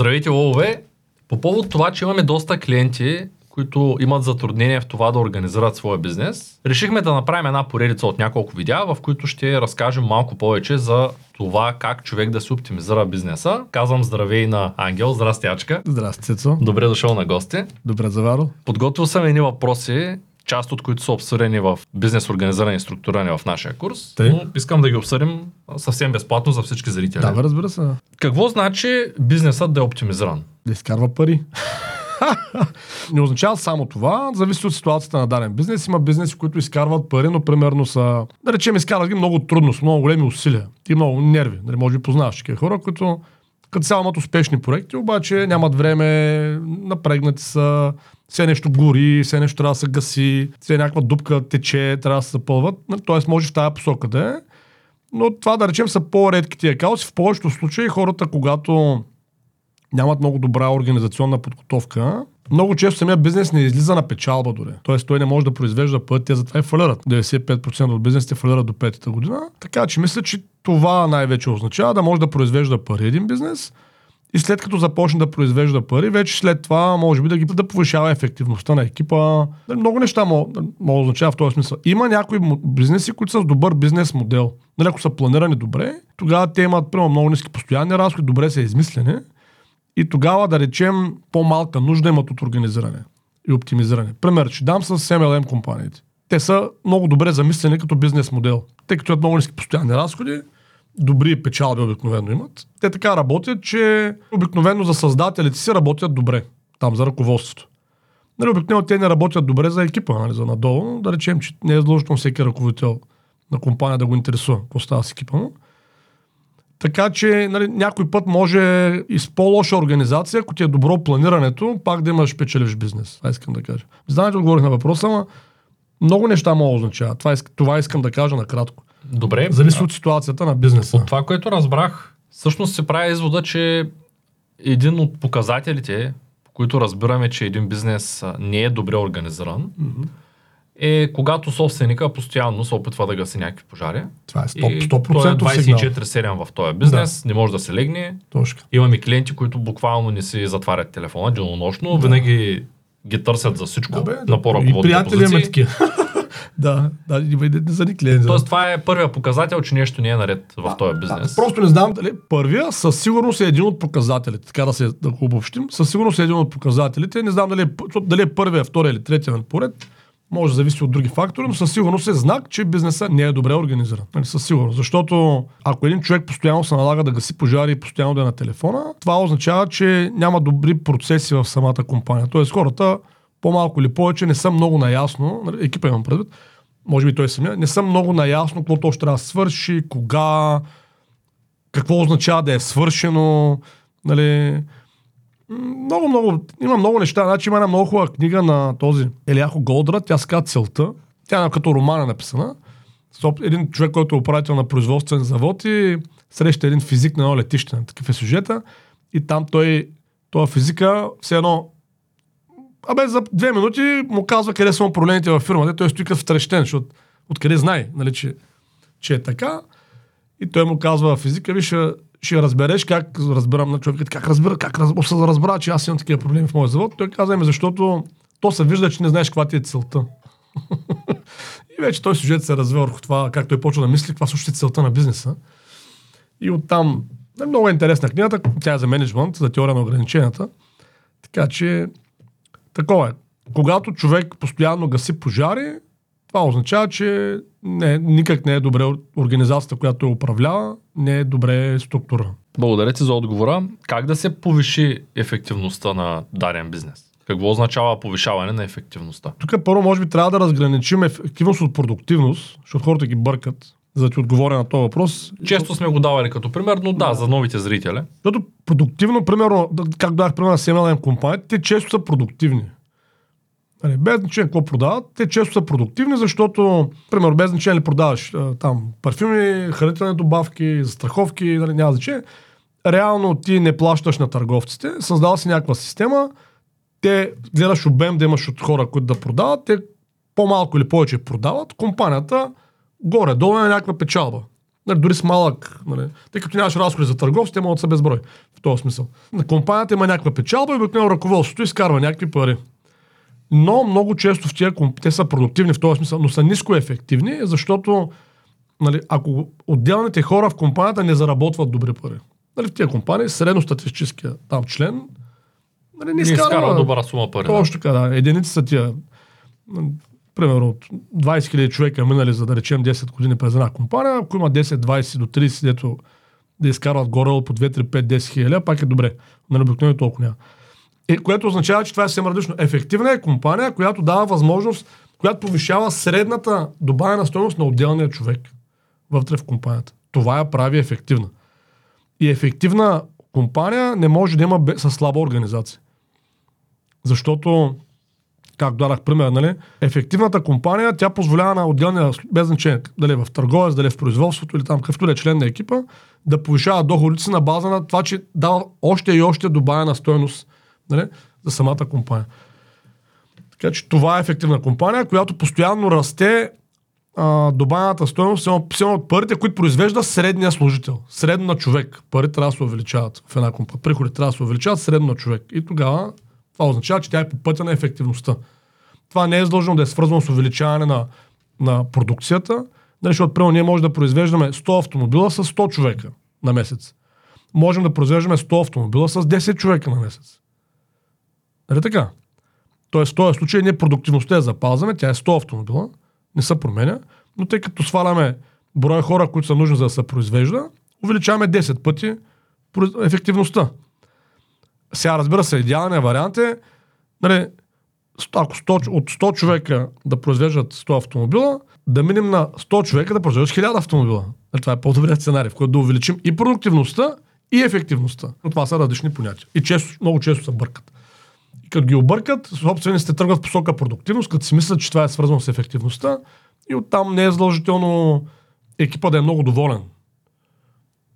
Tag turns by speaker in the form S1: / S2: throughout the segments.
S1: Здравейте, лове! По повод това, че имаме доста клиенти, които имат затруднение в това да организират своя бизнес, решихме да направим една поредица от няколко видеа, в които ще разкажем малко повече за това как човек да си оптимизира бизнеса. Казвам здравей на Ангел. Здрасти, Ачка.
S2: Здрасти, Цецо.
S1: Добре дошъл на гости.
S2: Добре заваро.
S1: Подготвил съм едни въпроси, част от които са обсъдени в бизнес организиране и структуриране в нашия курс.
S2: Тъй.
S1: Но искам да ги обсъдим съвсем безплатно за всички зрители.
S2: Да, бе, разбира се.
S1: Какво значи бизнесът да е оптимизиран?
S2: Да изкарва пари. Не означава само това, зависи от ситуацията на даден бизнес. Има бизнеси, които изкарват пари, но примерно са, да речем, изкарват ги много трудно, с много големи усилия и много нерви. Нали, може би познаваш такива хора, които като цяло имат успешни проекти, обаче нямат време, напрегнати са, все нещо гори, все нещо трябва да се гаси, все някаква дупка тече, трябва да се запълват. Тоест може в тази посока да е. Но това да речем са по-редки тия казуси. В повечето случаи хората, когато нямат много добра организационна подготовка, много често самия бизнес не излиза на печалба дори. Тоест той не може да произвежда те затова и фалират. 95% от бизнесите фалират до петата година. Така че мисля, че това най-вече означава да може да произвежда пари един бизнес и след като започне да произвежда пари, вече след това може би да ги да повишава ефективността на екипа. Нали, Много неща могат да означава в този смисъл. Има някои бизнеси, които са с добър бизнес модел. Нали, ако са планирани добре, тогава те имат примерно, много ниски постоянни разходи, добре са измислени. И тогава, да речем, по-малка нужда имат от организиране и оптимизиране. Пример, ще дам с MLM компаниите. Те са много добре замислени като бизнес модел. Тъй като имат много ниски постоянни разходи, добри печалби обикновено имат. Те така работят, че обикновено за създателите си работят добре. Там за ръководството. Нали, обикновено те не работят добре за екипа, нали, за надолу. но Да речем, че не е задължително всеки ръководител на компания да го интересува какво става с екипа му. Така че нали, някой път може и с по-лоша организация, ако ти е добро планирането, пак да имаш печеливш бизнес. Това искам да кажа. Знаете, отговорих на въпроса, ама много неща могат да означава. Това, иск, това искам да кажа накратко.
S1: Добре.
S2: Зависи от ситуацията на бизнеса.
S1: От това, което разбрах, всъщност се прави извода, че един от показателите, по които разбираме, че един бизнес не е добре организиран, е когато собственика постоянно се опитва да гаси някакви пожари.
S2: Това е
S1: И
S2: 100%,
S1: той е
S2: сигнал.
S1: 24-7 в този бизнес, не може да се легне.
S2: Точка.
S1: Имаме клиенти, които буквално не си затварят телефона денонощно, винаги ги търсят за всичко
S2: Да, бе,
S1: на
S2: и
S1: по-ръководните
S2: приятели имаме такива. да, да, не за ни клиенти.
S1: Тоест това е първия показател, че нещо не е наред в този бизнес.
S2: Да, просто не знам дали първия със сигурност е един от показателите, така да се да обобщим. Със сигурност е един от показателите. Не знам дали, е- дали е първия, втория или третия поред. Може да зависи от други фактори, но със сигурност е знак, че бизнеса не е добре организиран. Нали, със сигурност. Защото ако един човек постоянно се налага да гаси пожари и постоянно да е на телефона, това означава, че няма добри процеси в самата компания. Тоест хората по-малко или повече не са много наясно, нали, екипа имам предвид, може би той самия, не съм много наясно какво точно трябва да свърши, кога, какво означава да е свършено, нали, много, много, има много неща. Значи има една много хубава книга на този Еляхо Голдра, тя казва Целта. Тя е като роман е написана. Един човек, който е управител на производствен завод и среща един физик на едно летище, такъв е сюжета. И там той, този физика, все едно Абе, за две минути му казва къде са му проблемите във фирмата. Той стои като втрещен, защото откъде знае, нали, че, че е така. И той му казва физика, виж, ще, разбереш как разбирам на човека, как разбира, как се разбра, че аз имам такива проблеми в моя завод. Той казва, ами защото то се вижда, че не знаеш каква ти е целта. и вече той сюжет се развива върху това, как той почва да мисли, каква също е целта на бизнеса. И оттам, е много интересна книгата, тя е за менеджмент, за теория на ограниченията. Така че, такова е. Когато човек постоянно гаси пожари, това означава, че не, никак не е добре организацията, която той управлява, не е добре структура.
S1: Благодаря ти за отговора. Как да се повиши ефективността на даден бизнес? Какво означава повишаване на ефективността?
S2: Тук първо може би трябва да разграничим ефективност от продуктивност, защото хората ги бъркат, за да ти отговоря на този въпрос.
S1: Често сме го давали като пример, но да, за новите зрители.
S2: Защото продуктивно, примерно, как дах пример на CMLM компаниите, те често са продуктивни. Нали, без значение какво продават, те често са продуктивни, защото, примерно, без значение ли продаваш а, там парфюми, хранителни добавки, застраховки, нали, няма значение. Реално ти не плащаш на търговците, създава си някаква система, те гледаш обем да имаш от хора, които да продават, те по-малко или повече продават, компанията горе-долу е някаква печалба. Нали, дори с малък, нали, тъй като нямаш разходи за търговци, те могат да са безброй. В този смисъл. На компанията има някаква печалба и обикновено ръководството изкарва някакви пари. Но много често в тия, те са продуктивни в този смисъл, но са ниско ефективни, защото нали, ако отделните хора в компанията не заработват добри пари. Нали, в тия компании средностатистическия там член нали, не
S1: Не
S2: изкарва,
S1: изкарва добра сума пари.
S2: точно така, да. Единици са тия. Примерно от 20 000 човека минали, за да речем 10 години през една компания, ако има 10, 20 до 30, дето да изкарват горе по 2, 3, 5, 10 хиляди, пак е добре. Нали, обикновено толкова няма. Е, което означава, че това е съвсем различно. Ефективна е компания, която дава възможност, която повишава средната добавена стоеност на отделния човек вътре в компанията. Това я прави ефективна. И ефективна компания не може да има със слаба организация. Защото, как дадах пример, нали, ефективната компания, тя позволява на отделния, без значение, дали е в търговец, дали е в производството или там какъвто да е член на екипа, да повишава доходите си на база на това, че дава още и още добавена стоеност нали, за самата компания. Така че това е ефективна компания, която постоянно расте а, добавената стоеност само от парите, които произвежда средния служител. Средно на човек. Пари трябва да се увеличават в една компания. Приходи трябва да се увеличават средно на човек. И тогава това означава, че тя е по пътя на ефективността. Това не е задължено да е свързано с увеличаване на, на продукцията, нали, защото примерно ние можем да произвеждаме 100 автомобила с 100 човека на месец. Можем да произвеждаме 100 автомобила с 10 човека на месец. Нали така? Тоест, в този случай ние продуктивността я запазваме, тя е 100 автомобила, не се променя, но тъй като сваляме броя хора, които са нужни за да се произвежда, увеличаваме 10 пъти ефективността. Сега, разбира се, идеалният вариант е, нали, ако 100, от 100 човека да произвеждат 100 автомобила, да минем на 100 човека да произвеждат 1000 автомобила. Нали, това е по-добрият сценарий, в който да увеличим и продуктивността, и ефективността. Но това са различни понятия. И често, много често се бъркат. Като ги объркат, собствениците тръгват в посока продуктивност, като си мислят, че това е свързано с ефективността и оттам не е задължително екипа да е много доволен.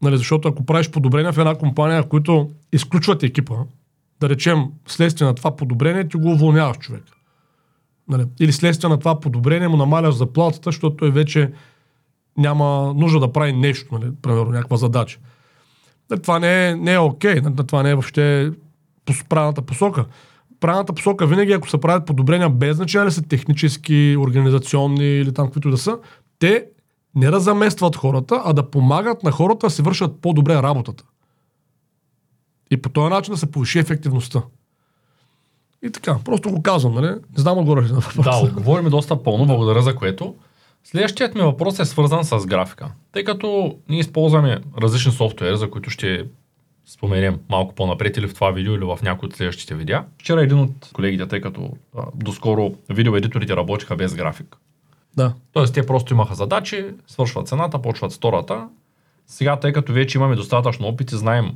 S2: Нали, защото ако правиш подобрения в една компания, които изключват екипа, да речем, следствие на това подобрение, ти го уволняваш човек. Нали, или следствие на това подобрение му намаляш заплатата, защото той вече няма нужда да прави нещо, нали, примерно някаква задача. Нали, това не е, не е окей, нали, това не е въобще правилната посока. Правилната посока винаги, ако се правят подобрения без значение, ли са технически, организационни или там каквито и да са, те не да заместват хората, а да помагат на хората да си вършат по-добре работата. И по този начин да се повиши ефективността. И така, просто го казвам, нали? Не знам отгоре ли на въпроса.
S1: Да, отговори ми доста пълно, благодаря за което. Следващият ми въпрос е свързан с графика. Тъй като ние използваме различни софтуери, за които ще споменем малко по-напред или в това видео, или в някои от следващите видеа. Вчера един от колегите, тъй като а, доскоро видеоедиторите работиха без график.
S2: Да.
S1: Тоест те просто имаха задачи, свършват цената, почват втората. Сега, тъй като вече имаме достатъчно опит и знаем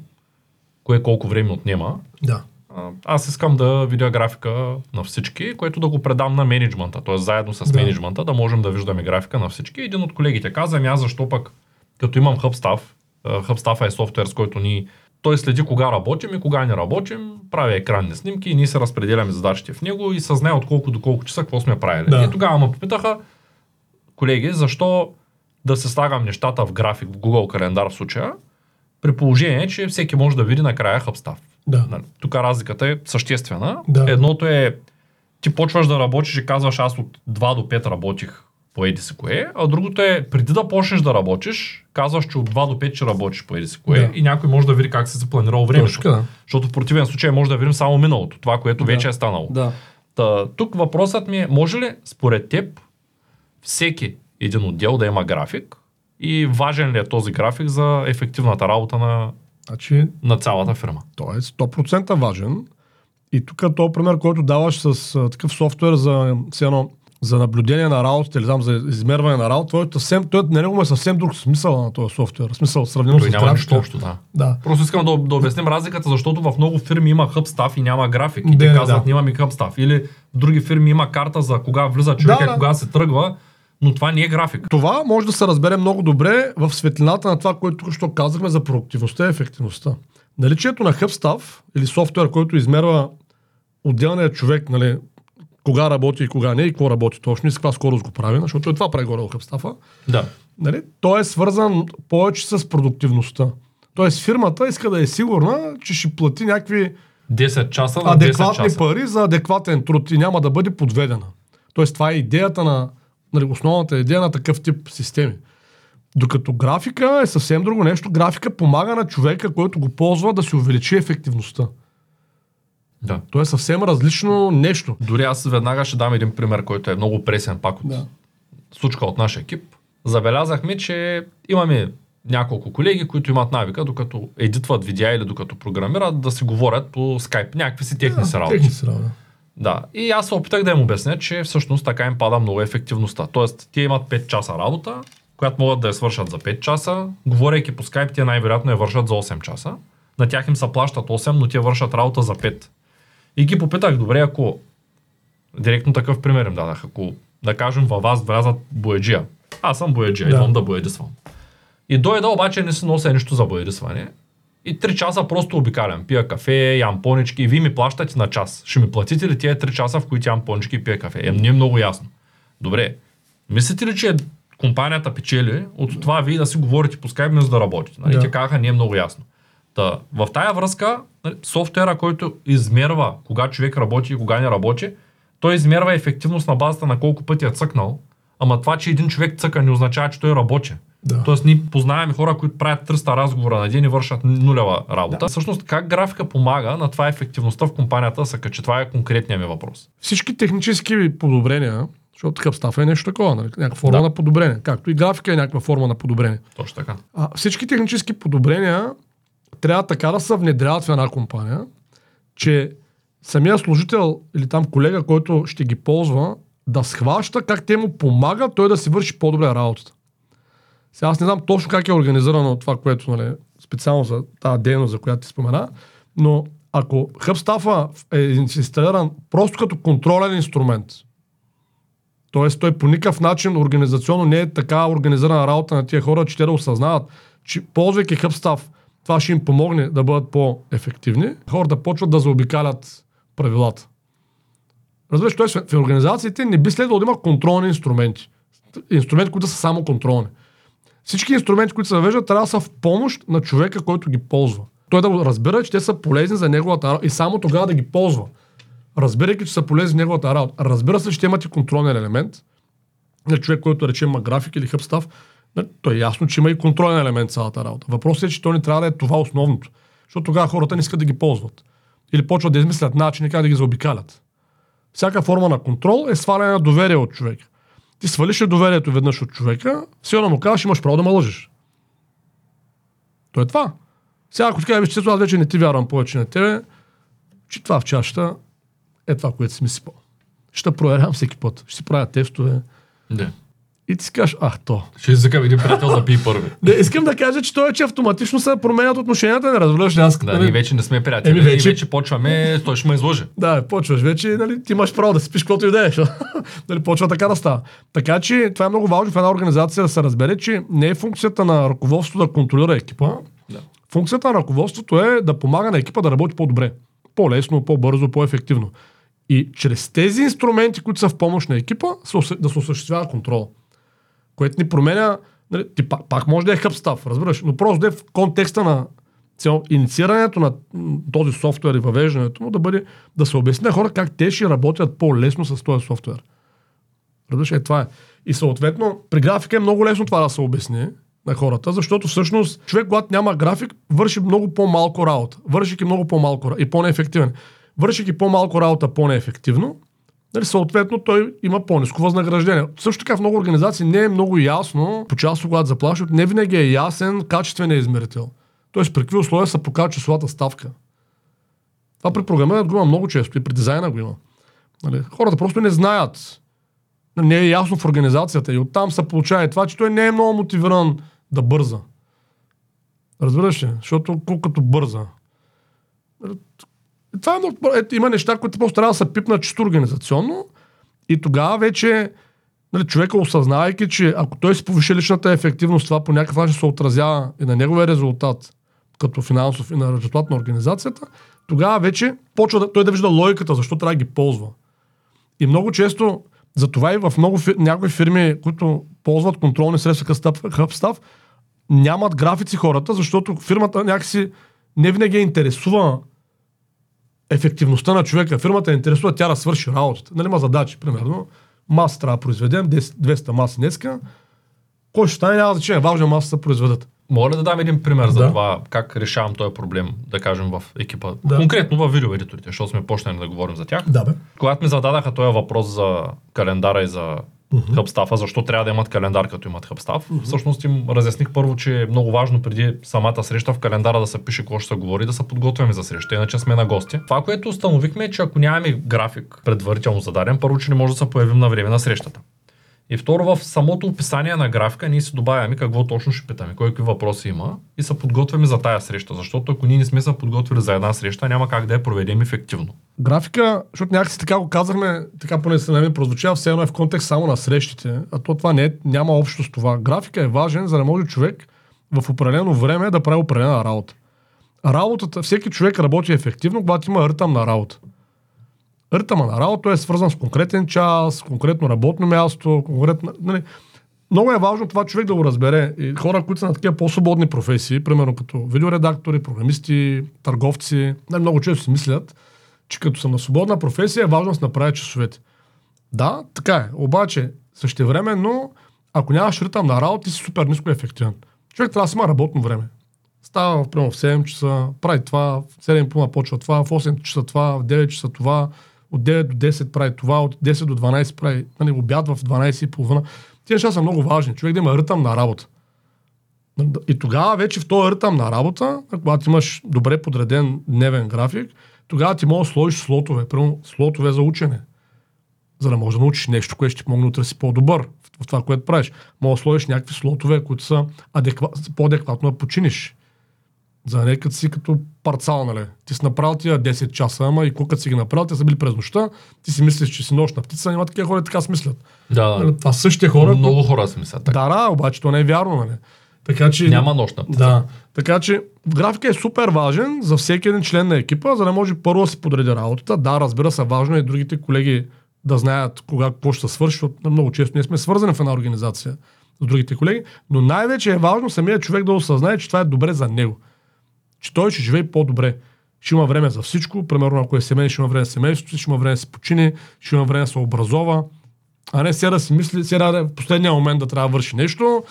S1: кое колко време отнема,
S2: Да.
S1: а, аз искам да видя графика на всички, което да го предам на менеджмента, т.е. заедно с
S2: Да.
S1: менеджмента да можем да виждаме графика на всички. Един от колегите каза, ами аз защо пък, като имам HubStaff, HubStaff е софтуер, с който ни той следи кога работим и кога не работим, прави екранни снимки и ние се разпределяме задачите в него и съзнае от колко до колко часа какво сме правили.
S2: Да.
S1: И тогава ме попитаха, колеги, защо да се слагам нещата в график в Google календар в случая, при положение, че всеки може да види накрая HubStaff.
S2: Да.
S1: Нали, Тук разликата е съществена.
S2: Да.
S1: Едното е, ти почваш да работиш и казваш, аз от 2 до 5 работих по еди си кое, а другото е, преди да почнеш да работиш, казваш, че от 2 до 5 ще работиш по еди си кое
S2: Да.
S1: и някой може да види как си запланирал времето.
S2: Точно така.
S1: Защото в противен случай може да видим само миналото, това, което
S2: Да.
S1: вече е станало.
S2: Да.
S1: Та, тук въпросът ми е, може ли според теб всеки един отдел да има график и важен ли е този график за ефективната работа на,
S2: Значи,
S1: на цялата фирма?
S2: той е 100% важен. И тук този пример, който даваш с а, такъв софтуер за, едно, за наблюдение на работата или там за измерване на работа, той, е съвсем, той на него му е съвсем друг смисъл на този софтуер. Смисъл, сравнимо
S1: Той
S2: с
S1: няма нищо общо, да.
S2: Да.
S1: Просто искам да, да обясним разликата, защото в много фирми има хъбстав и няма график. И
S2: Да,
S1: те казват,
S2: да.
S1: нямаме хъбстав. Или в други фирми има карта за кога влиза човек
S2: Да,
S1: и
S2: да.
S1: кога се тръгва, но това не е график.
S2: Това може да се разбере много добре в светлината на това, което тук що казахме за продуктивността и ефективността. Наличието на HubStaff или софтуер, който измерва отделният човек, нали, кога работи и кога не и какво работи точно и с каква скорост го прави, защото е това прави горе хъпстафа.
S1: Да.
S2: Нали? Той е свързан повече с продуктивността. Тоест фирмата иска да е сигурна, че ще плати някакви
S1: 10 часа на 10
S2: адекватни
S1: часа.
S2: пари за адекватен труд и няма да бъде подведена. Тоест това е идеята на, нали, основната идея на такъв тип системи. Докато графика е съвсем друго нещо. Графика помага на човека, който го ползва да си увеличи ефективността.
S1: Да.
S2: То е съвсем различно нещо.
S1: Дори аз веднага ще дам един пример, който е много пресен пак от
S2: Да.
S1: случка от нашия екип. Забелязахме, че имаме няколко колеги, които имат навика, докато едитват видеа или докато програмират, да си говорят по скайп. Някакви си техни си работи.
S2: Техни си работа.
S1: Да. И аз се опитах да им обясня, че всъщност така им пада много ефективността. Тоест, те имат 5 часа работа, която могат да я свършат за 5 часа. Говорейки по скайп, те най-вероятно я вършат за 8 часа. На тях им се плащат 8, но те вършат работа за 5. И ги попитах, добре, ако директно такъв пример им дадах, ако да кажем във вас влязат бояджия. Аз съм бояджия,
S2: Да.
S1: идвам да боядисвам. И дойда, обаче не си нося нищо за боядисване. И 3 часа просто обикалям. Пия кафе, ям понички и вие ми плащате на час. Ще ми платите ли тия 3 часа, в които ям понички и пия кафе? Е, не е много ясно. Добре. Мислите ли, че компанията печели от това вие да си говорите по скайп, вместо да работите? Нали?
S2: Да.
S1: Те казаха, не е много ясно. Та, в тая връзка, нали, софтуера, който измерва кога човек работи и кога не работи, той измерва ефективност на базата на колко пъти е цъкнал. Ама това, че един човек цъка, не означава, че той работи.
S2: Да.
S1: Тоест, ние познаваме хора, които правят 300 разговора на ден и вършат нулева работа. Да. Всъщност, как графика помага на това ефективността в компанията се качи? Това е конкретният ми въпрос.
S2: Всички технически подобрения, защото хъбстаф е нещо такова, нали? някаква форма
S1: Да.
S2: на подобрение. Както и графика е някаква форма на подобрение.
S1: Точно така.
S2: А, всички технически подобрения трябва така да се внедряват в една компания, че самия служител или там колега, който ще ги ползва, да схваща как те му помагат той да си върши по-добре работата. Сега аз не знам точно как е организирано това, което нали, специално за тази дейност, за която ти спомена, но ако хъбстафа е инсталиран просто като контролен инструмент, т.е. той по никакъв начин организационно не е така организирана работа на тия хора, че те да осъзнават, че ползвайки хъбстав, това ще им помогне да бъдат по-ефективни. Хората почват да заобикалят правилата. Разбираш, т.е. в организациите не би следвало да има контролни инструменти. Инструменти, които са само контролни. Всички инструменти, които се въвеждат, трябва да са в помощ на човека, който ги ползва. Той да разбира, че те са полезни за неговата работа и само тогава да ги ползва. Разбирайки, че са полезни за неговата работа. Разбира се, че имате контролен елемент. На човек, който речем има график или хъбстав, то е ясно, че има и контролен елемент цялата работа. Въпросът е, че то не трябва да е това основното. Защото тогава хората не искат да ги ползват. Или почват да измислят начини как да ги заобикалят. Всяка форма на контрол е сваляне на доверие от човека. Ти свалиш ли доверието веднъж от човека, все едно му казваш, имаш право да ме лъжеш. То е това. Сега, ако ти кажеш, че аз вече не ти вярвам повече на тебе, че това в чашата е това, което си ми сипал. Ще проверявам всеки път. Ще си правя тестове.
S1: Да.
S2: И ти си кажеш, ах, то.
S1: Ще извикам един приятел да пие първи.
S2: Не, искам да кажа, че той е, че автоматично се променят отношенията, не разбираш ли аз.
S1: Да,
S2: нали?
S1: ние вече не сме приятели.
S2: Еми,
S1: Еми,
S2: вече-
S1: вече... почваме, той ще ме излъже.
S2: Да, почваш вече, нали, ти имаш право да си пиш каквото и да е. нали, почва така да става. Така че това е много важно в една организация да се разбере, че не е функцията на ръководството да контролира екипа.
S1: Да.
S2: Функцията на ръководството е да помага на екипа да работи по-добре. По-лесно, по-бързо, по-ефективно. И чрез тези инструменти, които са в помощ на екипа, да се осъществява контрол. Което ни променя, нали, ти пак, пак може да е хъбстав, разбираш, но просто да е в контекста на цяло инициирането на този софтуер и въвеждането му да бъде да се обясни на хора как те ще работят по-лесно с този софтуер. Разбираш, е това е. И съответно, при графика е много лесно това да се обясни на хората, защото всъщност човек, когато няма график, върши много по-малко работа. Вършики много по-малко и по-неефективен. Вършики по-малко работа по-неефективно, нали, съответно той има по-низко възнаграждение. Също така в много организации не е много ясно, по част когато заплащат, не винаги е ясен качествения измерител. Тоест при какви условия се показва числовата ставка. Това при програмирането го има много често и при дизайна го има. Нали, хората просто не знаят. Не е ясно в организацията и оттам се получава това, че той не е много мотивиран да бърза. Разбираш ли? Защото колкото бърза. Това е ето, има неща, които просто трябва да се пипнат чисто организационно и тогава вече нали, човека осъзнавайки, че ако той си повиши личната ефективност, това по някакъв начин се отразява и на неговия резултат, като финансов и на резултат на организацията, тогава вече почва да, той да вижда логиката, защо трябва да ги ползва. И много често, затова и в много някои фирми, които ползват контролни средства като HubStaff, нямат графици хората, защото фирмата някакси не винаги е интересува ефективността на човека. Фирмата е интересува тя да свърши работата. Нали има задачи, примерно. Маса трябва да произведем, 10, 200 маси днеска. Кой ще стане, няма значение. Важно е маса да произведат.
S1: Мога ли да дам един пример за
S2: Да.
S1: това, как решавам този проблем, да кажем, в екипа?
S2: Да.
S1: Конкретно в видеоедиторите, защото сме почнали да говорим за тях.
S2: Да, бе.
S1: Когато ми зададаха този въпрос за календара и за хъбстафа, защо трябва да имат календар, като имат хъбстаф, всъщност им разясних първо, че е много важно преди самата среща в календара да се пише какво ще се говори, да се подготвяме за среща, иначе сме на гости. Това, което установихме е, че ако нямаме график предварително зададен, първо, че не може да се появим на време на срещата. И второ, в самото описание на графика ние си добавяме какво точно ще питаме, кой какви въпроси има и се подготвяме за тая среща, защото ако ние не сме се подготвили за една среща, няма как да я проведем ефективно.
S2: Графика, защото някакси така го казахме, така поне се на мен прозвучава, все едно е в контекст само на срещите, а то това не е, няма общо с това. Графика е важен, за да може човек в определено време да прави определена работа. Работата, всеки човек работи ефективно, когато има ритъм на работа. Ритъма на работа е свързан с конкретен час, с конкретно работно място, конкретно... Нали, много е важно това човек да го разбере. И хора, които са на такива по-свободни професии, примерно като видеоредактори, програмисти, търговци, нали, много често си мислят, че като съм на свободна професия е важно да се направя часовете. Да, така е. Обаче, същевременно, ако нямаш ритъм на работа, ти си супер ниско ефективен. Човек трябва да си има работно време. Става примерно в 7 часа, прави това, в 7 пълна почва това, в 8 часа това, в 9 часа това, от 9 до 10 прави това, от 10 до 12 прави нали, обяд в 12 и половина. Тези неща са много важни. Човек да има ритъм на работа. И тогава вече в този ритъм на работа, когато имаш добре подреден дневен график, тогава ти можеш да сложиш слотове, примерно слотове за учене. За да можеш да научиш нещо, което ще ти помогне да си по-добър в това, което правиш. Може да сложиш някакви слотове, които са адеква... по-адекватно да починиш. За да не като си като парцал, нали? Ти си направил тия 10 часа, ама и когато си ги направил, те са били през нощта, ти си мислиш, че си нощна птица, няма такива хора така смислят.
S1: Да,
S2: Нали, Това същите хора.
S1: много хора си мислят така.
S2: Да, да, обаче то не е вярно, нали? Така че...
S1: Няма нощна птица.
S2: Да. Така че графика е супер важен за всеки един член на екипа, за да може първо да си подреди работата. Да, разбира се, важно е и другите колеги да знаят кога какво ще се свърши, защото много често ние сме свързани в една организация с другите колеги, но най-вече е важно самият човек да осъзнае, че това е добре за него. Че той ще живее по-добре. Ще има време за всичко, примерно ако е семейен, ще има време за семейството, ще има време да се почине, ще има време да се образова, а не сега да си мисли, сега е в последния момент да трябва да върши нещо,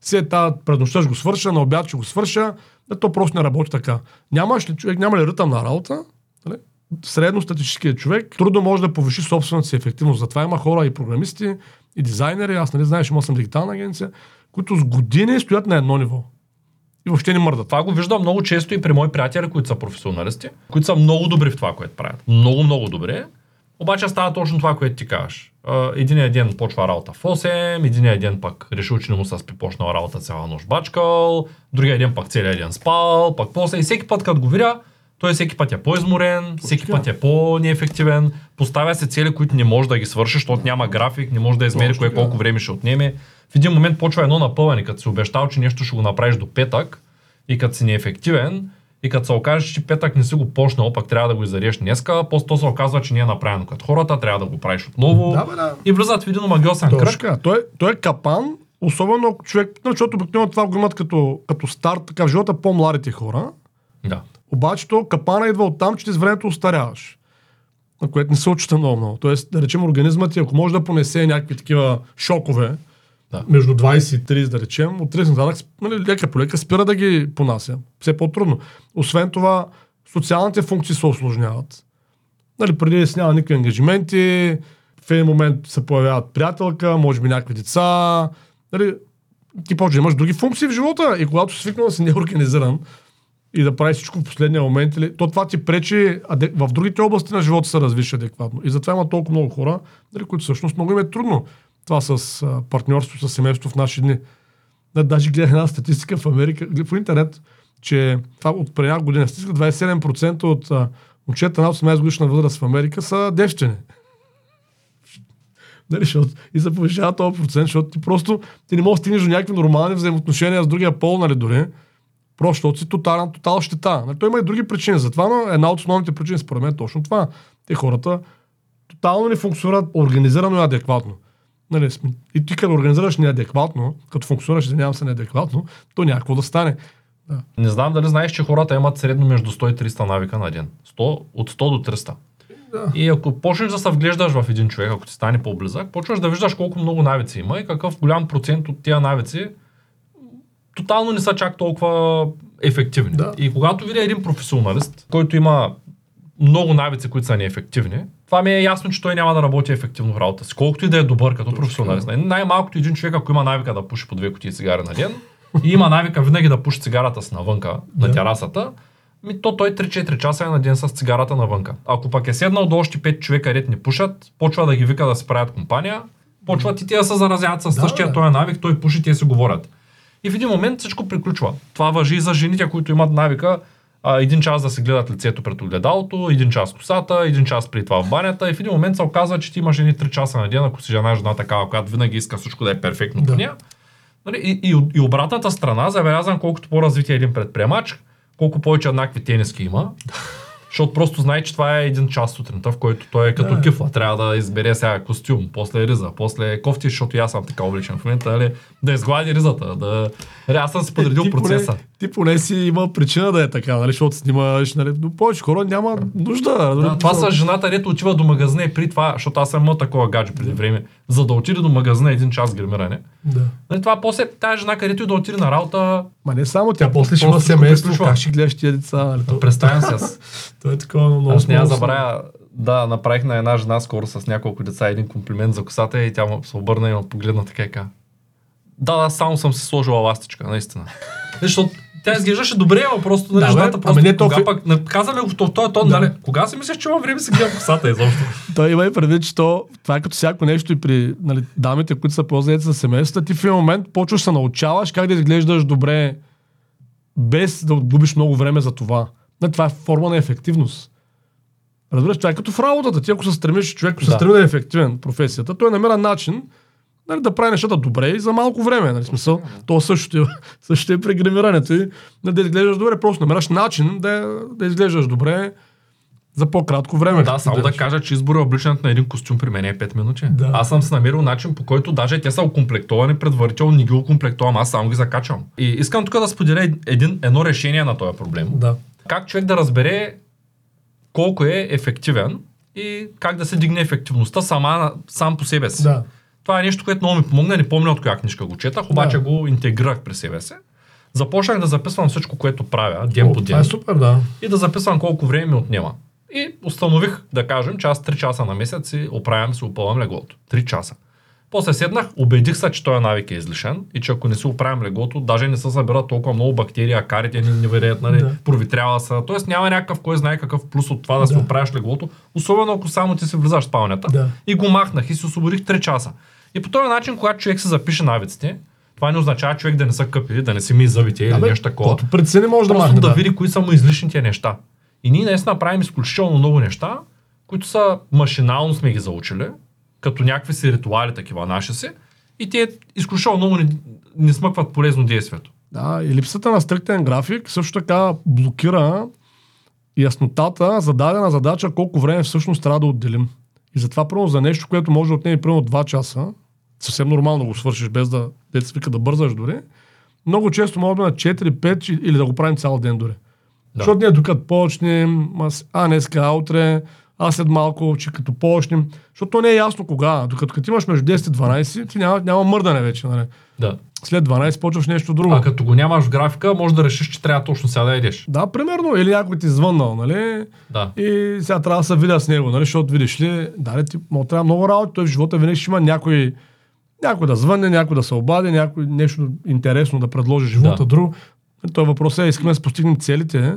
S2: сега тази през нощта ще го свърша, на обяд ще го свърша, да то просто не работи така. Нямаш ли човек, няма ли ритъм на работа, нали? средностатическият човек трудно може да повиши собствената си ефективност. Затова има хора и програмисти, и дизайнери, аз нали знаеш, имал съм дигитална агенция, които с години стоят на едно ниво. И въобще не мърдат.
S1: Това го виждам много често и при мои приятели, които са професионалисти, които са много добри в това, което правят. Много, много добре. Обаче става точно това, което ти кажеш. Единия ден почва работа в 8, единия ден пък решил, че не му се спи почнал работа цяла нощ бачкал, другия ден пък целият ден спал, пък после и всеки път, като го видя, той всеки път е по-изморен, всеки път е по-неефективен, поставя се цели, които не може да ги свърши, защото няма график, не може да измери кое колко време ще отнеме. В един момент почва едно напъване, като си обещал, че нещо ще го направиш до петък и като си неефективен, и като се окаже, че петък не си го почнал, пък трябва да го изареш днеска, после то се оказва, че не е направено като хората, трябва да го правиш отново.
S2: Да, бе, да.
S1: И влизат в един омагиосен
S2: Точно
S1: кръг.
S2: Той, е- той е капан, особено ако човек, защото обикновено това го имат като, като старт, така в живота по-младите хора.
S1: Да.
S2: Обаче то капана идва от там, че ти с времето устаряваш. На което не се учите много много. Тоест, да речем, организмът ти, ако може да понесе някакви такива шокове,
S1: Да.
S2: между 20 и 30, да речем, от 30 нататък, нали, лека по лека спира да ги понася. Все по-трудно. Освен това, социалните функции се осложняват. Нали, преди си няма никакви ангажименти, в един момент се появяват приятелка, може би някакви деца. Нали, ти почваш да имаш други функции в живота и когато си свикнал да си неорганизиран и да правиш всичко в последния момент, или, то това ти пречи в другите области на живота се развиш адекватно. И затова има толкова много хора, нали, които всъщност много им е трудно това с а, партньорство, с семейство в наши дни. Да, даже гледах една статистика в Америка, в интернет, че това от преди няколко година статистика 27% от а, момчета над 18 годишна възраст в Америка са девствени. Нали, защото, и се повишава този процент, защото ти просто ти не можеш да стигнеш до някакви нормални взаимоотношения с другия пол, нали, дори. Просто защото си тотален, тотал щета. Нали, той има и други причини за това, но една от основните причини според мен е точно това. Те хората тотално не функционират организирано и адекватно. Нали, и ти като организираш неадекватно, като функционираш, извинявам се, неадекватно, то някакво да стане. Да.
S1: Не знам дали знаеш, че хората имат средно между 100 и 300 навика на ден. 100, от 100 до 300.
S2: Да.
S1: И ако почнеш да се вглеждаш в един човек, ако ти стане по-близък, почваш да виждаш колко много навици има и какъв голям процент от тия навици тотално не са чак толкова ефективни.
S2: Да.
S1: И когато видя един професионалист, който има много навици, които са неефективни, това ми е ясно, че той няма да работи ефективно в работа си. Колкото и да е добър като професионалист. Най- Най-малкото един човек, ако има навика да пуши по две кутии цигари на ден и има навика винаги да пуши цигарата си навънка, на
S2: Да.
S1: терасата, ми то той 3-4 часа е на ден с цигарата навънка. Ако пък е седнал до още 5 човека, ред не пушат, почва да ги вика да си правят компания, почват и те да се заразяват с същия
S2: да.
S1: този навик, той пуши, те си говорят. И в един момент всичко приключва. Това въжи и за жените, които имат навика а, един час да си гледат лицето пред огледалото, един час косата, един час при това в банята и в един момент се оказва, че ти имаш едни 3 часа на ден, ако си жена, жена такава, която винаги иска всичко да е перфектно
S2: Да.
S1: нея. Нали, И, и, и обратната страна, забелязвам колкото по-развитие е един предприемач, колко повече еднакви тениски има. Защото просто знае, че това е един час сутринта, в който той е като
S2: Да.
S1: кифла. Трябва да избере сега костюм, после риза, после кофти, защото и аз съм така обличен в момента, нали? да изглади ризата, да... Аз съм си подредил
S2: Е, ти
S1: процеса.
S2: Поне, ти поне си има причина да е така, нали, защото снимаш, нали, но повече хора няма нужда. нали,
S1: Да, това са жената, дето отива до магазина и при това, защото аз съм имал такова гадже преди време, за да отиде до магазина един час гримиране.
S2: Да.
S1: Нали, това после тази жена, където и да отиде на работа,
S2: Ма не само тя,
S1: Тя
S2: после ще има семейство, как ще гледаш тия деца. Нали, то,
S1: представям се аз.
S2: то е такова много
S1: Аз няма забравя, да, направих на една жена скоро с няколко деца един комплимент за косата и тя му се обърна и ме погледна така и каза. Да, да, само съм си сложила ластичка, наистина. Защото тя изглеждаше добре, ама просто нали,
S2: Да,
S1: жената
S2: ами
S1: просто
S2: не, то
S1: кога
S2: фи-
S1: пък, на- казваме го в този тон,
S2: Да.
S1: нали, кога си мислиш, че има време си гледам косата изобщо?
S2: Той има и предвид, че то, това е като всяко нещо и при нали, дамите, които са по-заети за семействата, ти в един момент почваш да се научаваш как да изглеждаш добре, без да губиш много време за това. Не, това е форма на ефективност. Разбираш, това е като в работата. Ти ако се стремиш, човек, ако се
S1: Да.
S2: стреми да е ефективен професията, той намира начин нали, да прави нещата добре и за малко време. Нали, смисъл, то също е, също е при гримирането и нали, да изглеждаш добре. Просто намираш начин да, да изглеждаш добре за по-кратко време.
S1: Да, само да
S2: кажа.
S1: че избора обличането на един костюм при мен е 5 минути.
S2: Да.
S1: Аз съм си намерил начин, по който даже те са окомплектовани предварително, не ги окомплектувам, аз само ги закачвам. И искам тук да споделя един, едно решение на този проблем.
S2: Да.
S1: Как човек да разбере колко е ефективен и как да се дигне ефективността сама, сам по себе си.
S2: Да.
S1: Това е нещо, което много ми помогна, не помня от коя книжка го четах, обаче
S2: Да.
S1: го интегрирах при себе си. Започнах да записвам всичко, което правя, ден
S2: О,
S1: по
S2: Това
S1: ден
S2: е супер, да.
S1: и да записвам колко време ми отнема. И установих, да кажем, че аз 3 часа на месец си оправям, си опълвам леглото. 3 часа. После седнах, убедих се, че този навик е излишен и че ако не си оправям леглото, даже не се събират толкова много бактерии, а карите не, не вареят, нали,
S2: Да.
S1: провитрява се. Тоест няма някакъв кой знае какъв плюс от това да, си
S2: Да.
S1: оправяш леглото, особено ако само ти си влизаш в спалнята.
S2: Да.
S1: И го махнах и си освободих 3 часа. И по този начин, когато човек се запише навиците, това не означава човек да не са къпи, да не си ми зъбите или нещо такова.
S2: Каквото прецени може да махне.
S1: да,
S2: Да,
S1: види кои са му излишните неща. И ние наистина правим изключително много неща, които са машинално сме ги заучили, като някакви си ритуали такива наши си, и те изключително много ни, ни смъкват полезно действието.
S2: да, и липсата на стриктен график също така блокира яснотата за дадена задача, колко време всъщност трябва да отделим. И затова, първо, за нещо, което може да отнеме примерно 2 часа, съвсем нормално го свършиш, без да, да се вика да бързаш дори, много често може да на 4-5 или да го правим цял ден дори.
S1: Да.
S2: Защото ние докато почнем, а днеска, а утре, а след малко, че като почнем, защото то не е ясно кога. Докато като имаш между 10 и 12, ти няма, няма мърдане вече. Нали?
S1: Да.
S2: След 12 почваш нещо друго.
S1: А като го нямаш в графика, може да решиш, че трябва точно сега да едеш.
S2: Да, примерно, или някой ти звъннал, нали?
S1: Да.
S2: И сега трябва да се видя с него, нали? Защото видиш ли, да, ти му трябва много работа, той в живота винаги ще има някой, някой да звънне, някой да се обади, някой нещо интересно да предложи живота,
S1: Да.
S2: друго. Той въпрос е, искаме да постигнем целите,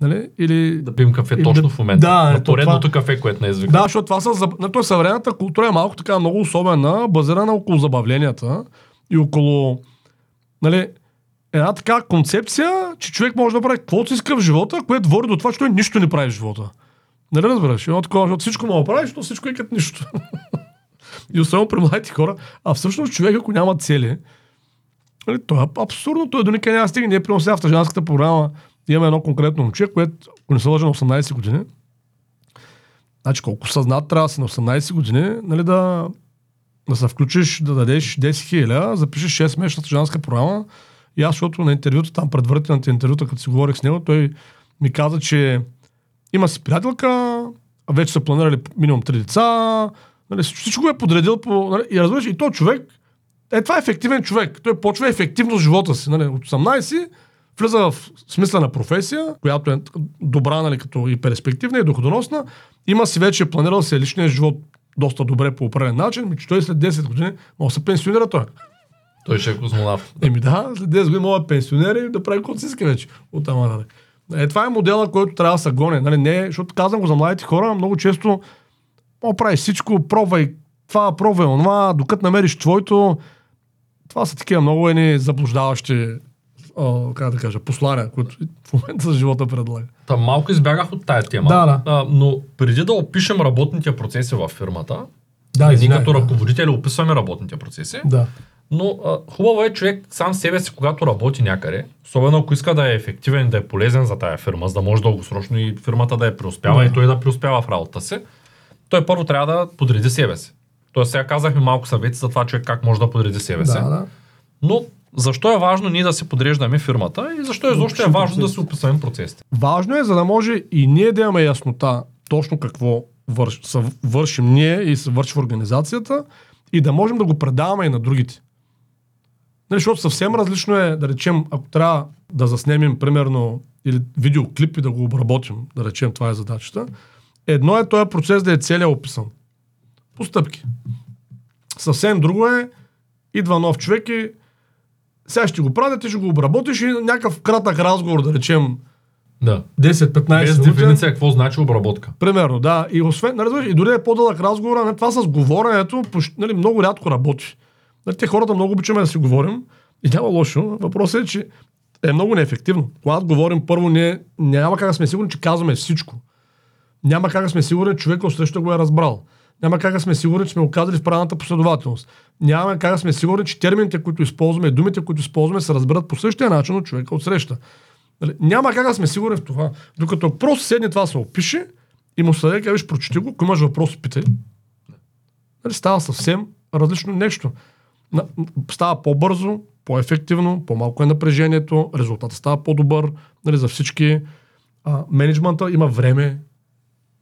S2: нали? Или...
S1: Да пием кафе
S2: Или
S1: точно в момента.
S2: Да,
S1: на поредното кафе, което не е извикал.
S2: Да, защото това са... заб- На той съвременната култура е малко така много особена, базирана около забавленията и около... Нали, една така концепция, че човек може да прави каквото иска в живота, което води до това, че той нищо не прави в живота. Нали разбираш? Едно такова, защото всичко мога да правиш, но всичко е като нищо. и особено при младите хора. А всъщност човек, ако няма цели, нали, това е абсурдно, той до никъде няма стигне. Ние сега в женската програма имаме едно конкретно момче, което, ако не се лъжа на 18 години, Значи колко съзнат трябва да си на 18 години, нали, да, да се включиш, да дадеш 10 хиляди, запишеш 6 месечната женска програма. И аз, защото на интервюто, там предварителните интервюта, като си говорих с него, той ми каза, че има си приятелка, вече са планирали минимум 3 деца, нали, всичко го е подредил по... Нали, и разбираш, и то човек, е, това е ефективен човек. Той почва ефективно с живота си. Нали, от 18 влиза в смисъл професия, която е добра, нали, като и перспективна и доходоносна. Има си вече планирал се личния живот доста добре по определен начин, ми, че той след 10 години може да се пенсионира той.
S1: Той ще е космонавт.
S2: Еми да, след 10 години може да пенсионера и да прави каквото си иска вече. От там Е, това е модела, който трябва да се гони. Нали, не, защото казвам го за младите хора, много често прави всичко, пробвай това, пробвай онова, докато намериш твоето. Това са такива много едни заблуждаващи о, как да кажа, послания, които в момента за живота предлага.
S1: Та малко избягах от тая тема.
S2: Да, да.
S1: А, но преди да опишем работните процеси в фирмата,
S2: да,
S1: ние като да. ръководители описваме работните процеси,
S2: да.
S1: но а, хубаво е човек сам себе си, когато работи някъде, особено ако иска да е ефективен, да е полезен за тая фирма, за да може дългосрочно и фирмата да е преуспява да. и той да преуспява в работата си, той първо трябва да подреди себе си. Тоест сега казахме малко съвети за това човек как може да подреди себе си.
S2: Да, да.
S1: Но защо е важно ние да се подреждаме фирмата и защо изобщо е важно да се описваме процесите?
S2: Важно е, за да може и ние да имаме яснота точно какво върш, вършим ние и се върши в организацията и да можем да го предаваме и на другите. Нали, защото съвсем различно е, да речем, ако трябва да заснемем, примерно, или видеоклип и да го обработим, да речем, това е задачата. Едно е този процес да е целият описан. Постъпки. Съвсем друго е, идва нов човек и сега ще го правя, ти ще го обработиш и някакъв кратък разговор, да речем,
S1: да.
S2: 10-15
S1: Без дефиниция какво значи обработка.
S2: Примерно, да. И, освен, нали, и дори е по-дълъг разговор, нали, това с говоренето нали, много рядко работи. Нали, те хората много обичаме да си говорим и няма лошо. Въпросът е, че е много неефективно. Когато говорим първо, ние няма как да сме сигурни, че казваме всичко. Няма как да сме сигурни, че човек срещу го е разбрал. Няма как да сме сигурни, че сме оказали в правилната последователност. Няма как да сме сигурни, че термините, които използваме, думите, които използваме, се разберат по същия начин от човека от среща. Нали, няма как да сме сигурни в това. Докато просто седне това се опише и му се даде, прочети го, ако имаш въпрос, питай. Нали, става съвсем различно нещо. Става по-бързо, по-ефективно, по-малко е напрежението, резултатът става по-добър нали, за всички. А, менеджмента има време,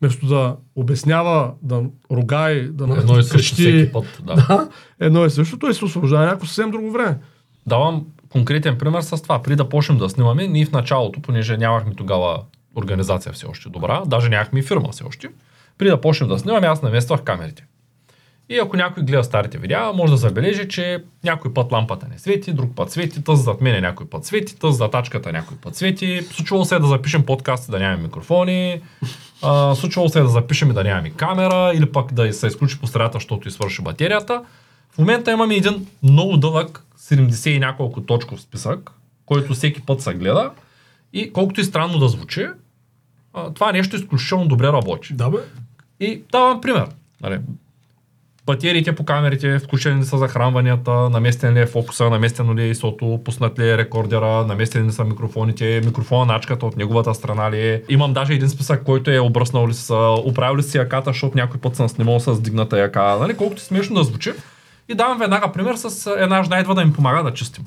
S2: вместо да обяснява, да ругай, да
S1: едно и също всеки път. Да.
S2: да. едно и също, той се освобождава някакво съвсем друго време.
S1: Давам конкретен пример с това. При да почнем да снимаме, ние в началото, понеже нямахме тогава организация все още добра, даже нямахме и фирма все още, при да почнем да снимаме, аз намествах камерите. И ако някой гледа старите видеа, може да забележи, че някой път лампата не свети, друг път свети, тъз зад мене някой път свети, тъз зад тачката някой път свети. Случвало се е да запишем подкасти, да нямаме микрофони, а, случвало се е да запишем и да нямаме камера, или пък да се изключи по средата, защото свърши батерията. В момента имаме един много дълъг 70 и няколко точков списък, който всеки път се гледа. И колкото и странно да звучи, това нещо изключително добре работи.
S2: Да, бе.
S1: И давам пример. Нали, Батериите по камерите, включени ли са захранванията, наместен ли е фокуса, наместено ли е ISO-то, пуснат ли е рекордера, наместени ли са микрофоните, микрофона начката от неговата страна ли е. Имам даже един списък, който е обръснал ли са, оправил ли си яката, защото някой път съм снимал с дигната яка. Нали? Колкото смешно да звучи. И давам веднага пример с една жена идва да ми помага да чистим.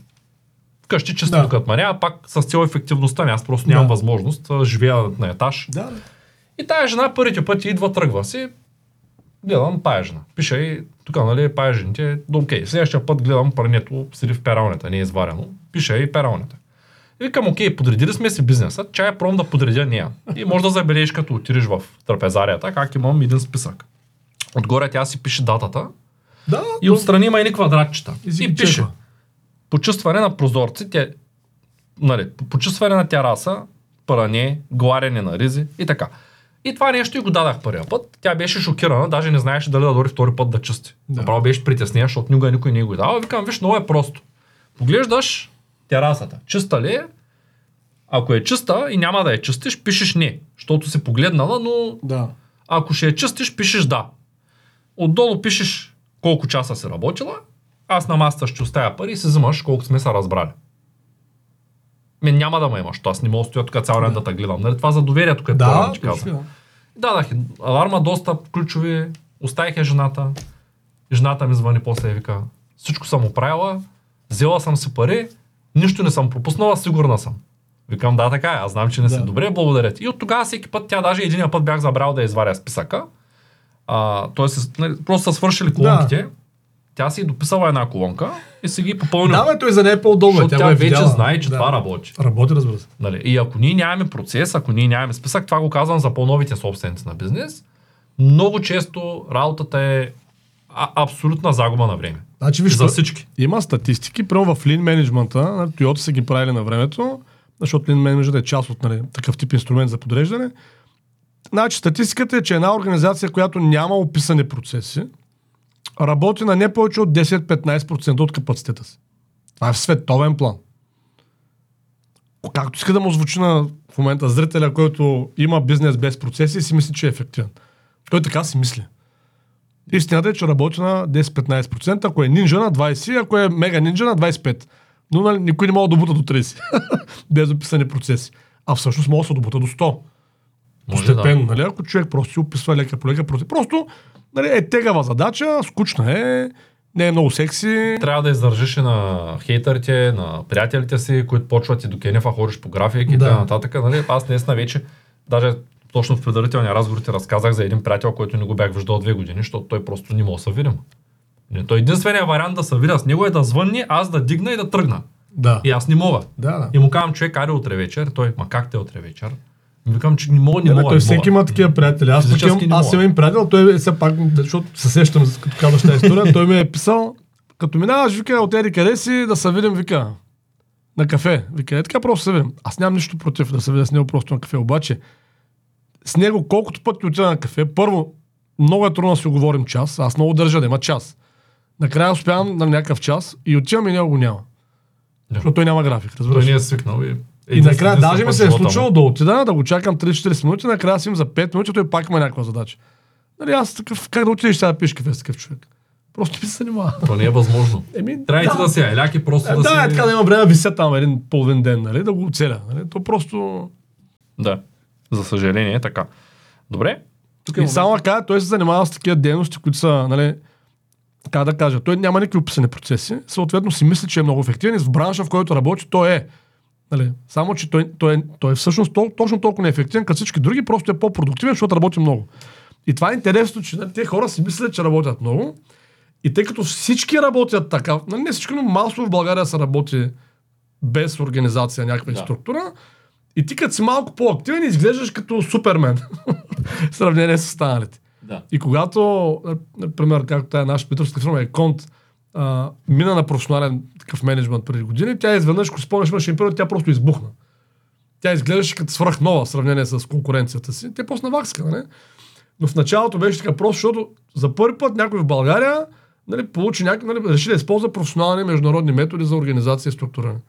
S1: Вкъщи чисто да. докато маня, пак с цел ефективността. Аз просто нямам да. възможност. Живея на етаж.
S2: Да.
S1: И тая жена първите пъти идва, тръгва си гледам тая жена. Пише и тук, нали, пая жените, окей. Следващия път гледам прането, седи в пералнята, не е изварено. Пише и пералнята. И викам, окей, подредили сме си бизнеса, чая пром да подредя нея. И може да забележиш, като отидеш в трапезарията, как имам един списък. Отгоре тя си пише датата.
S2: Да,
S1: и отстрани има едни квадратчета.
S2: И,
S1: и пише. Почувстване на прозорци, тя, нали, почувстване на тераса, пране, гларене на ризи и така. И това нещо и го дадах първия път. Тя беше шокирана, даже не знаеше дали да дори втори път да чисти. Да. Направо беше притеснена, защото никога никой не го е дава. Викам, виж, много е просто. Поглеждаш терасата. Чиста ли е? Ако е чиста и няма да я чистиш, пишеш не, защото си погледнала, но
S2: да.
S1: ако ще я чистиш, пишеш да. Отдолу пишеш колко часа си работила, аз на масата ще оставя пари и си взимаш колко сме се разбрали. Мен няма да ме имаш, аз не мога да стоя тук цял ден да те гледам. Нали? Това за доверието, което
S2: да,
S1: каза. Дадах й аларма, достъп, ключови, оставих я жената. Жената ми звъни после и вика, всичко съм оправила, взела съм си пари, нищо не съм пропуснала, сигурна съм. Викам, да, така е, аз знам, че не си
S2: Да.
S1: добре, благодаря ти. И от тогава всеки път, тя даже един път бях забрал да изваря списъка. А, тоест, нали, просто са свършили колонките. Тя си е дописала една колонка и си ги попълнила.
S2: Да, бе, той за нея е по-удобно. Тя,
S1: тя,
S2: е
S1: вече
S2: видяла.
S1: знае, че
S2: да.
S1: това работи.
S2: Работи, разбира се.
S1: Нали? И ако ние нямаме процес, ако ние нямаме списък, това го казвам за по-новите собственици на бизнес, много често работата е а- абсолютна загуба на време.
S2: Значи, виж,
S1: за всички.
S2: Има статистики, прямо в Lean менеджмента, на Toyota са ги правили на времето, защото Lean менеджмент е част от нали, такъв тип инструмент за подреждане. Значи статистиката е, че една организация, която няма описани процеси, работи на не повече от 10-15% от капацитета си. Това е в световен план. Както иска да му звучи на в момента зрителя, който има бизнес без процеси и си мисли, че е ефективен. Той така си мисли. Истината е, че работи на 10-15%, ако е нинджа на 20%, ако е мега нинджа на 25%. Но нали, никой не може да добута до 30%. Без описани процеси. А всъщност може да се добута до 100%.
S1: Може
S2: Постепенно, нали? Ако човек просто си описва лека по лека. Просто нали, е тегава задача, скучна е, не е много секси.
S1: Трябва да издържиш и на хейтерите, на приятелите си, които почват и до Кенефа ходиш по графики и
S2: Да.
S1: така нататък. Нали? Аз наистина вече, даже точно в предварителния разговор ти разказах за един приятел, който не го бях виждал две години, защото той просто не мога да се видим. Не, той единственият вариант да се видя с него е да звънни, аз да дигна и да тръгна.
S2: Да.
S1: И аз не мога.
S2: Да, да.
S1: И му казвам, човек, аре утре вечер. Той, ма как те утре вечер? Викам, че не мога, не
S2: Не,
S1: мога.
S2: той всеки има такива приятели. Аз, пък имам, аз имам приятел, той е все пак, защото се сещам, като казваш тази история, той ми е писал, като минаваш, вика, от еди къде си, да се видим, вика, на кафе. Вика, е така просто се видим. Аз нямам нищо против да се видя с него просто на кафе, обаче с него колкото пъти отида на кафе, първо, много е трудно да си говорим час, аз много държа да има час. Накрая успявам на някакъв час и отивам и него го няма.
S1: Да.
S2: Защото той няма график,
S1: Той
S2: разбираш.
S1: не е свикнал. И,
S2: И накрая,
S1: единствен
S2: даже ми се е
S1: му.
S2: случило да отида, да го чакам 30-40 минути, накрая си им за 5 минути, той пак има някаква задача. Нали, аз такъв, как да отидеш сега да пиеш кафе с такъв човек? Просто ми се занимава.
S1: То не е възможно.
S2: Еми,
S1: Трябва да си еляк и просто
S2: Е,
S1: да,
S2: да,
S1: си...
S2: е така да има време, вися там един половин ден, нали, да го оцеля. Нали? То просто...
S1: Да. За съжаление е така. Добре. Тук е
S2: И
S1: момент.
S2: само така, той се занимава с такива дейности, които са, нали, как да кажа, той няма никакви описани процеси, съответно си мисли, че е много ефективен и в бранша, в който работи, той е. Нали, само, че той, той, той е всъщност тол- точно толкова неефективен, като всички други, просто е по-продуктивен, защото работи много. И това е интересно, че нали, те хора си мислят, че работят много. И тъй като всички работят така, нали, не всички, но масово в България се работи без организация, някаква
S1: Да.
S2: структура. И ти като си малко по-активен, изглеждаш като супермен. в сравнение с останалите.
S1: Да.
S2: И когато, например, както тая наша питърска фирма е Конт, а, мина на професионален такъв менеджмент преди години, тя изведнъж, ако спомняш, имаше един период, тя просто избухна. Тя изглеждаше като свръхнова в сравнение с конкуренцията си. Те после навакска, нали? Но в началото беше така просто, защото за първи път някой в България нали, получи някой, нали, реши да използва професионални международни методи за организация и структуриране.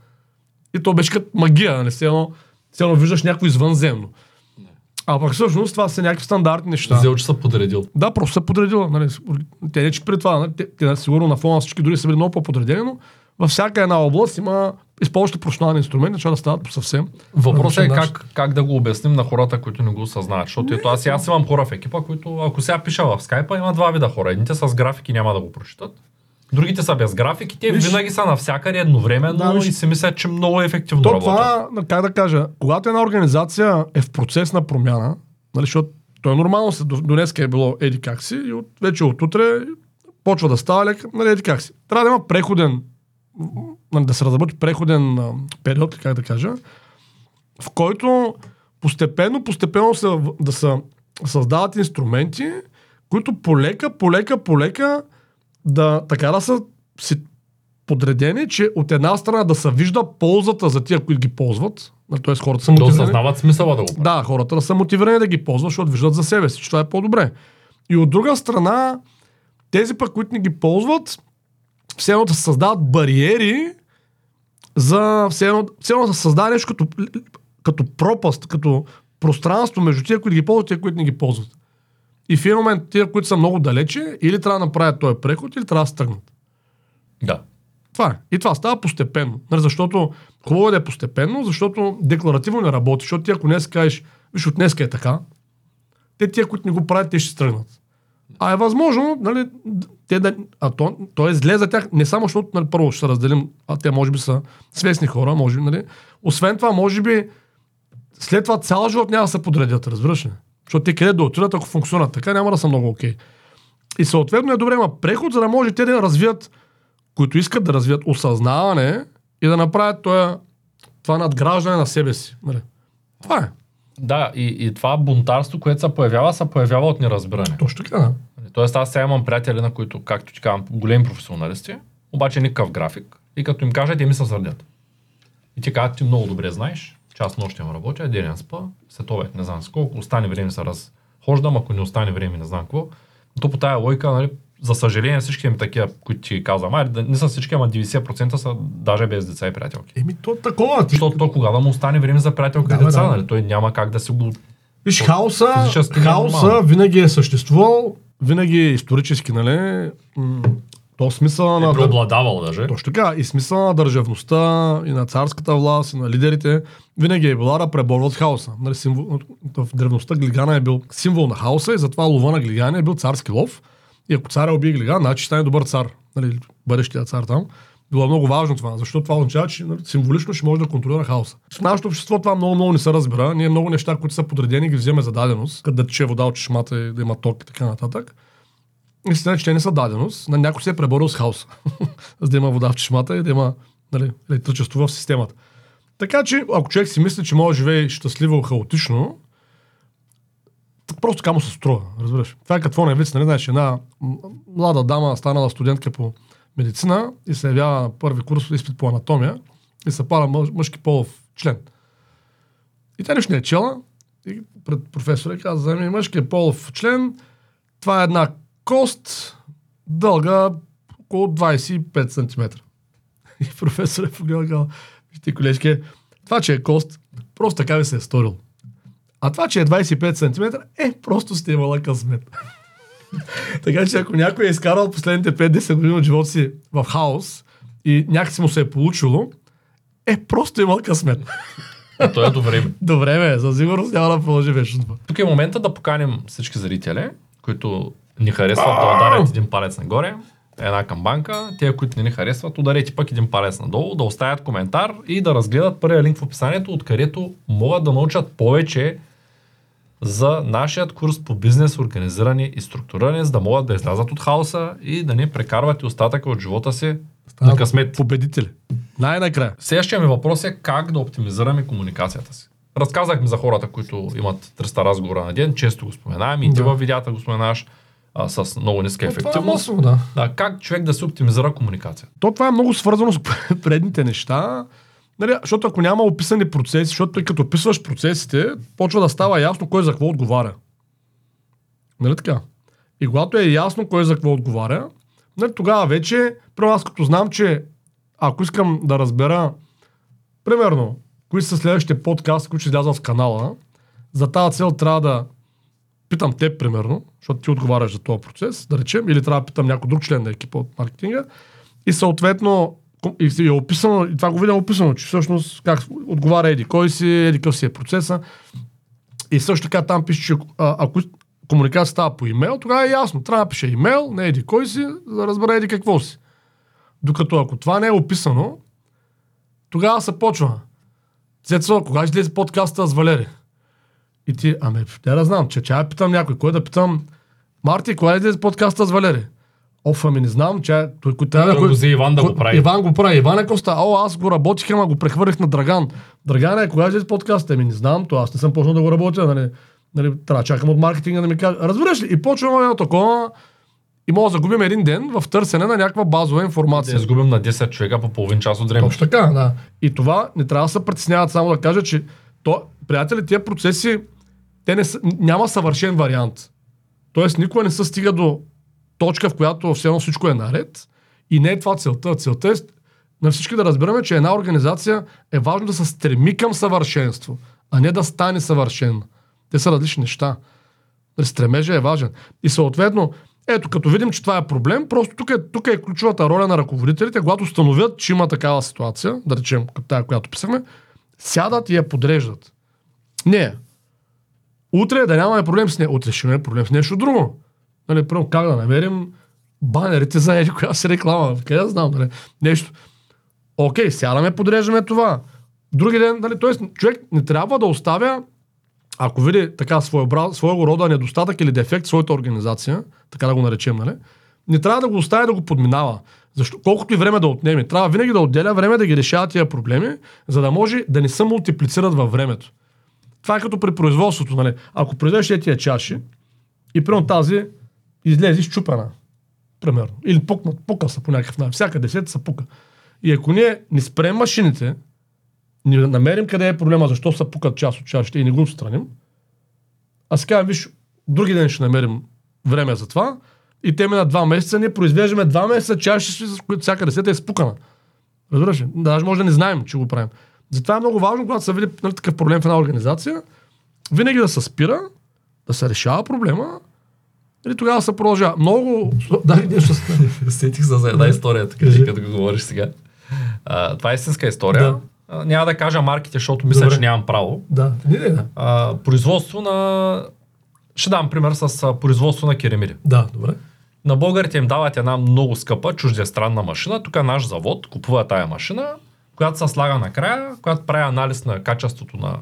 S2: И то беше като магия, нали? Все едно, все едно виждаш някакво извънземно. А пък всъщност това са някакви стандартни неща.
S1: Взел, че са подредил.
S2: Да, просто са подредила. Нали. Те не че при това, нали. те, те, сигурно на фона на всички други са били много по-подредени, но във всяка една област има използващи професионални инструменти, че да стават по съвсем.
S1: Въпросът е как, как да го обясним на хората, които не го осъзнават. Защото ето аз, аз имам хора в екипа, които ако сега пиша в скайпа, има два вида хора. Едните с графики няма да го прочитат. Другите са без графики, те
S2: Виж-
S1: винаги са навсякъде едновременно
S2: Да, виж-
S1: и си мислят, че много ефективно
S2: То
S1: работят.
S2: това, как да кажа, когато една организация е в процес на промяна, нали, защото то е нормално, се, до, до днеска е било еди как си и от, вече от утре почва да става лек, нали, еди как си. Трябва да има преходен, да се разработи преходен период, как да кажа, в който постепенно, постепенно се, да се създават инструменти, които полека, полека, полека да така да са си подредени, че от една страна да се вижда ползата за тия, които ги ползват, т.е. хората са
S1: Да
S2: мотивирани.
S1: осъзнават смисъла да го правят.
S2: Да, хората да са мотивирани да ги ползват, защото виждат за себе си, че това е по-добре. И от друга страна, тези пък, които не ги ползват, все едно да се създават бариери за все едно, все едно да се нещо като, като пропаст, като пространство между тия, които ги ползват и тия, които не ги ползват. И в един момент тия, които са много далече, или трябва да направят този преход, или трябва да стъгнат.
S1: Да.
S2: Това е. И това става постепенно. Нали, защото хубаво е да е постепенно, защото декларативно не работи. Защото ти ако днес кажеш, виж, от днеска е така, те тия, които не го правят, те ще се тръгнат. А е възможно, нали, те да, а то, то е зле за тях, не само защото нали, първо ще се разделим, а те може би са свестни хора, може би, нали. Освен това, може би, след това цял живот няма да се подредят, разбираш ли? Защото те къде да отидат, ако функционират така, няма да са много окей. И съответно е добре, има преход, за да може те да развият, които искат да развият осъзнаване и да направят това, това надграждане на себе си. Нали? Това е.
S1: Да, и, и това бунтарство, което се появява, се появява от неразбиране.
S2: Точно така, да.
S1: Тоест аз сега имам приятели, на които, както ти казвам, големи професионалисти, обаче никакъв график. И като им кажа, те ми се сърдят. И ти казват, ти много добре знаеш, че аз нощем работя, ден спа, след обед не знам с колко, остане време се разхождам, ако не остане време не знам какво. То по тая лойка, нали, за съжаление всички им такива, които ти казвам, ай, не са всички, ама 90% са даже без деца и приятелки.
S2: Еми, то такова. Ти...
S1: Защото то кога да му остане време за приятелка и
S2: Да,
S1: деца,
S2: да.
S1: нали? Той няма как да си го...
S2: Виж, хаоса,
S1: е
S2: хаоса винаги е съществувал, винаги е исторически, нали? То смисъл на...
S1: Е преобладавал даже.
S2: Точно така. И смисъл на държавността, и на царската власт, и на лидерите, винаги е била да преборват хаоса. Нали, символ, в древността Глигана е бил символ на хаоса и затова лова на Глигана е бил царски лов. И ако царя убие Глиган, значи ще стане добър цар. Нали, бъдещия цар там. Било много важно това, защото това означава, че нали, символично ще може да контролира хаоса. В нашето общество това много, много не се разбира. Ние много неща, които са подредени, ги вземе за даденост, като да тече вода от чешмата и да има ток и така нататък. Истина че те не са даденост. На някой се е преборил с хаоса. за да има вода в чешмата и да има нали, електричество в системата. Така че, ако човек си мисли, че може да живее щастливо хаотично, просто така му се струва, разбираш. Това е какво не виц, нали, знаеш, една млада дама станала студентка по медицина и се явява на първи курс изпит по анатомия и се пара мъж, мъжки полов член. И тя нищо не е чела и пред професора каза, ми мъжки полов член, това е една кост, дълга около 25 см. И професорът е казал, вижте колежки, това, че е кост, просто така ви се е сторил. А това, че е 25 см, е, просто сте имала късмет. така че ако някой е изкарал последните 5-10 години от живота си в хаос и някакси му се е получило, е, просто имал късмет.
S1: А то е до време.
S2: Добре, бе, със сигурност няма да продължи вечно.
S1: Тук е момента да поканим всички зрители, които ни харесват да ударят един палец нагоре, една камбанка. Те, които не ни харесват, ударете пък един палец надолу, да оставят коментар и да разгледат първия линк в описанието, откъдето могат да научат повече за нашият курс по бизнес, организиране и структуриране, за да могат да излязат от хаоса и да не прекарват и остатъка от живота си на късмет.
S2: Победители. Най-накрая.
S1: Следващия ми въпрос е как да оптимизираме комуникацията си. Разказахме за хората, които имат 300 разговора на ден, често го споменаваме и ти
S2: Да.
S1: във видеята го споменаваш а, с много ниска
S2: Е, това е
S1: ефективност.
S2: масово, да.
S1: Да, как човек да се оптимизира комуникацията?
S2: То това е много свързано с предните неща. Нали, защото ако няма описани процеси, защото той като описваш процесите, почва да става ясно кой за какво отговаря. Нали така? И когато е ясно кой за какво отговаря, нали, тогава вече, първо аз като знам, че ако искам да разбера, примерно, кои са следващите подкасти, които ще излязат в канала, за тази цел трябва да питам теб, примерно, защото ти отговаряш за този процес, да речем, или трябва да питам някой друг член на екипа от маркетинга, и съответно, и е описано, и това го видям описано, че всъщност как отговаря еди кой си, еди какъв си е процеса. И също така там пише, че ако комуникация става по имейл, тогава е ясно. Трябва да пише имейл, не еди кой си, за да разбере еди какво си. Докато ако това не е описано, тогава се почва. Цецо, кога ще излезе подкаста с Валери? И ти, ами, тя да знам, че чая питам някой, кой да питам, Марти, кога излезе подкаста с Валери? Оф, ами не знам, че той, кой трябва
S1: Той го взе Иван да го прави.
S2: Иван го прави. Иван е коста. О, аз го работих, ама го прехвърлих на Драган. Драган е, кога ще излезе подкаста? Ами не знам, то аз не съм почнал да го работя, нали, нали, трябва да чакам от маркетинга да ми каже. Разбираш ли? И почваме едно такова и може да загубим един ден в търсене на някаква базова
S1: Да
S2: информация.
S1: изгубим на 10 човека по половин час от време.
S2: Точно така, да. И това не трябва да се притесняват само да кажа, че то, приятели, тия процеси, те не са, няма съвършен вариант. Тоест, никога не се стига до точка, в която все едно всичко е наред. И не е това целта. Целта е на всички да разбираме, че една организация е важно да се стреми към съвършенство, а не да стане съвършена. Те са различни неща. Стремежа е важен. И съответно, ето, като видим, че това е проблем, просто тук е, тук е ключовата роля на ръководителите, когато установят, че има такава ситуация, да речем, като тази, която писахме, сядат и я подреждат. Не. Утре да нямаме проблем с нея. Утре ще имаме проблем с нещо друго. Нали, първо, как да намерим банерите за еди коя си реклама. Къде да знам, нали? Нещо. Окей, сядаме, подреждаме това. Други ден, нали, т.е. човек не трябва да оставя, ако види така своего, своего рода недостатък или дефект в своята организация, така да го наречем, нали, не трябва да го оставя да го подминава. Защо? Колкото и време да отнеме. Трябва винаги да отделя време да ги решава тия проблеми, за да може да не се мултиплицират във времето. Това е като при производството. Нали? Ако произведеш тия чаши и примерно тази излезе щупена, примерно, или пукнат, пука са по някакъв начин, всяка десета са пука. И ако ние не спрем машините, не намерим къде е проблема, защо са пукат част от чашите и не го отстраним, а сега, виж, други ден ще намерим време за това, и те на два месеца, ние произвеждаме два месеца чаши, с които всяка десета е спукана. Разбираш ли? Даже може да не знаем, че го правим. Затова е много важно, когато се види нали, такъв проблем в една организация, винаги да се спира, да се решава проблема и тогава се продължава. Много... Да, нещо
S1: Сетих се за една история, така, като го говориш сега. А, това е истинска история. Да. А, няма да кажа марките, защото мисля, Добре. че нямам право.
S2: Да, не, не, да.
S1: А, производство на... Ще дам пример с производство на керамиди.
S2: Да, добре.
S1: На българите им дават една много скъпа чуждестранна машина. Тук наш завод купува тая машина, която се слага накрая, която прави анализ на качеството на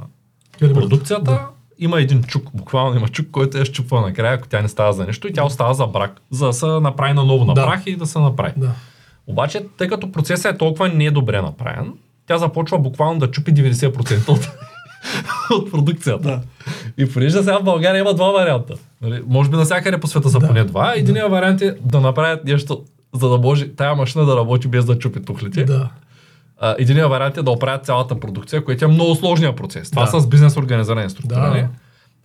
S1: продукцията. Да. Има един чук, буквално има чук, който е щупва накрая, ако тя не става за нещо и тя остава за брак, за да се направи наново на да. прах и да се направи.
S2: Да.
S1: Обаче, тъй като процесът е толкова недобре направен, тя започва буквално да чупи 90% от, от продукцията.
S2: Да.
S1: И понеже сега в България има два варианта. Нали? Може би навсякъде по света са да. поне два. Единият да. вариант е да направят нещо, за да може тая машина да работи без да чупи тухлите.
S2: Да.
S1: Единият вариант е да оправят цялата продукция, което е много сложния процес. Това да. с бизнес организиране структура. Да.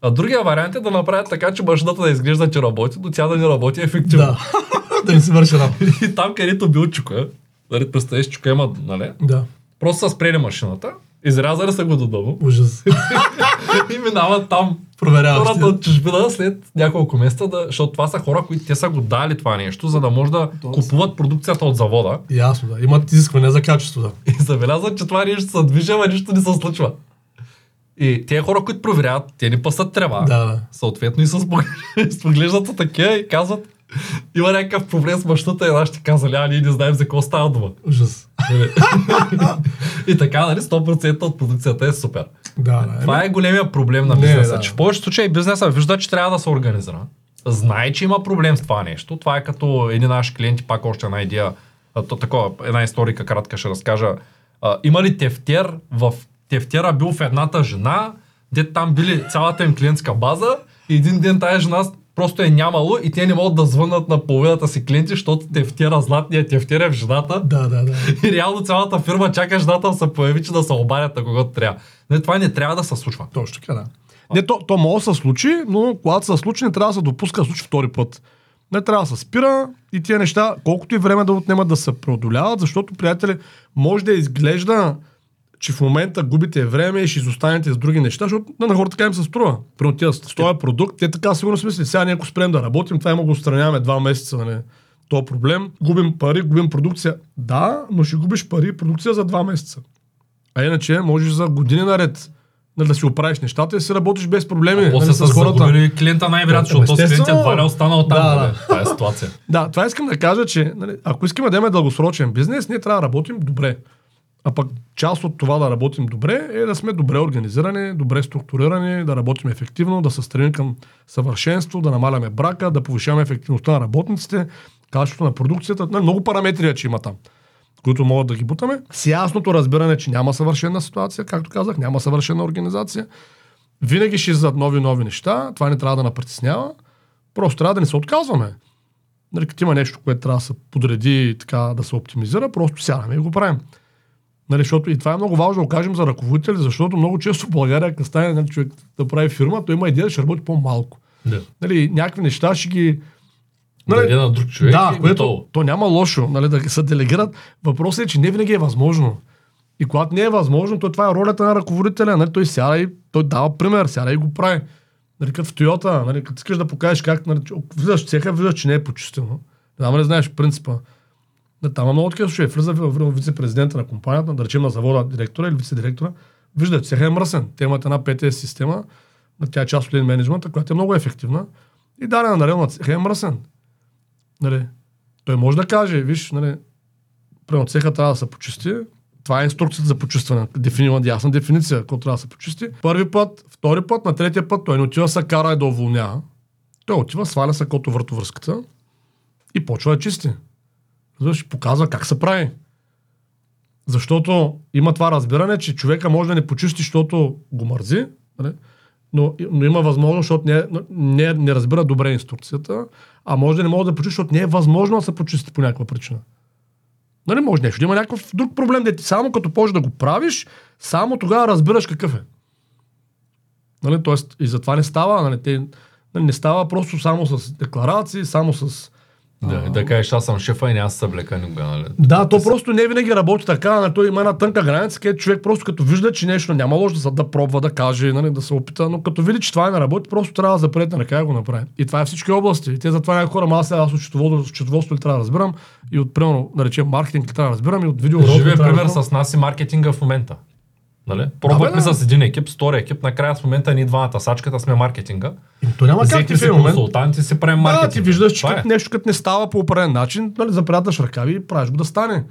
S1: А другия вариант е да направят така, че машината да изглежда, че работи, но тя да не работи ефективно.
S2: Да, да не се върши работа.
S1: И там, където бил чука, нали, представиш, чука има, нали?
S2: Да.
S1: Просто са спрели машината, изрязали са го до дома.
S2: Ужас.
S1: и минават там
S2: Проверяват.
S1: Хората от чужбина след няколко месеца, да, защото това са хора, които те са го дали това нещо, за да може да Тоест. купуват продукцията от завода.
S2: Ясно, да. Имат изискване за качество, да.
S1: И забелязват, че това нещо се движи, а нищо не се случва. И тези хора, които проверяват, те ни пасат трева.
S2: Да, да.
S1: Съответно и с поглеждат от такива и казват, има някакъв проблем с мъщата и нашите казали, а ние не знаем за какво става дума.
S2: Ужас.
S1: и така, нали, 100% от продукцията е супер.
S2: Да, да.
S1: Това е големия проблем на бизнеса, не, че в повечето случаи бизнеса вижда, че трябва да се организира. Знае, че има проблем с това нещо. Това е като едни наши клиенти, пак още една идея, то, такова, една историка кратка ще разкажа. А, има ли тефтер в тефтера бил в едната жена, де там били цялата им клиентска база и един ден тази жена просто е нямало и те не могат да звънат на половината си клиенти, защото тефтера, златният тефтер е в жената.
S2: Да, да, да.
S1: И реално цялата фирма чака жената да се появи, че да се обадят на когото трябва. Не, това не трябва да се случва.
S2: Точно така, да. Не, то, то може да се случи, но когато се случи, не трябва да се допуска да случи втори път. Не трябва да се спира и тия неща, колкото и време да отнемат да се преодоляват, защото, приятели, може да изглежда че в момента губите време и ще изостанете с други неща, защото на хората така им се струва. Примерно тия, с този продукт, те така сигурно си мислят, сега ние ако спрем да работим, това има го отстраняваме два месеца, нали? То проблем. Губим пари, губим продукция. Да, но ще губиш пари и продукция за два месеца. А иначе можеш за години наред нали, да си оправиш нещата и да си работиш без проблеми. А
S1: после нали, с хората. клиента най-вероятно, защото този клиент едва е останал там. Да, да. Това е ситуация.
S2: да, това искам да кажа, че нали, ако искаме да имаме дългосрочен бизнес, ние трябва да работим добре. А пък част от това да работим добре е да сме добре организирани, добре структурирани, да работим ефективно, да се стремим към съвършенство, да намаляме брака, да повишаваме ефективността на работниците, качеството на продукцията. Много параметри, че има там, които могат да ги бутаме. С ясното разбиране, че няма съвършена ситуация, както казах, няма съвършена организация. Винаги ще излизат нови нови неща. Това не трябва да напритеснява. Просто трябва да не се отказваме. Нали, като има нещо, което трябва да се подреди така, да се оптимизира, просто сядаме и го правим. Нали, защото и това е много важно да кажем за ръководители, защото много често в България, ако стане нали, човек да прави фирма, той има идея да ще работи по-малко.
S1: Да.
S2: Нали, някакви неща ще ги...
S1: Нали, да, на друг човек
S2: да, което, то няма лошо нали, да се делегират. Въпросът е, че не винаги е възможно. И когато не е възможно, то това е ролята на ръководителя. Нали, той сяда и той дава пример, сяда и го прави. Нали, като в Тойота, нали, като искаш да покажеш как, нали, влизаш в цеха, виждаш, че не е почистено. Знам ли знаеш принципа. Да, там много такива случаи. Влиза в вице-президента на компанията, да речем на завода директора или вице-директора, вижда, че е мръсен. Те имат една ПТС система, тя е част от лин менеджмента, която е много ефективна, и дадена на релна цеха е мръсен. Нали, той може да каже, виж, нали, примерно цеха трябва да се почисти, това е инструкцията за почистване. Дефинирана ясна дефиниция, какво трябва да се почисти. Първи път, втори път, на третия път той не отива се кара и да уволнява. Той отива, сваля се кото въртовръзката и почва да чисти. Разбираш, показва как се прави. Защото има това разбиране, че човека може да не почисти, защото го мързи, нали? но, но има възможност, защото не, не, не разбира добре инструкцията, а може да не може да почисти, защото не е възможно да се почисти по някаква причина. Нали, може нещо има някакъв друг проблем, де ти само като почнеш да го правиш, само тогава разбираш какъв е. Нали, тоест, и затова не става, нали, те, нали, не става просто само с декларации, само с
S1: да, да кажеш, аз съм шефа и няма се влека никога, нали?
S2: Да, то просто не винаги работи така, нали? той има една тънка граница, където човек просто като вижда, че нещо няма лошо да, да пробва, да каже, нали, да се опита, но като види, че това не работи, просто трябва да запрете на как го направи. И това е всички области. И те затова някои хора, аз сега от счетоводство ли трябва да разбирам, и от, примерно, да речем, маркетинг ли трябва да разбирам, и от видео.
S1: Живе пример с нас и маркетинга в момента. Нали? Пробвахме да, с един екип, с втори екип, накрая в момента ние двамата сачката сме маркетинга.
S2: И то няма как
S1: ти си консултанти си правим маркетинг.
S2: Да, ти виждаш, че е. нещо като не става по определен начин, нали, запряташ ръкави и правиш го да стане.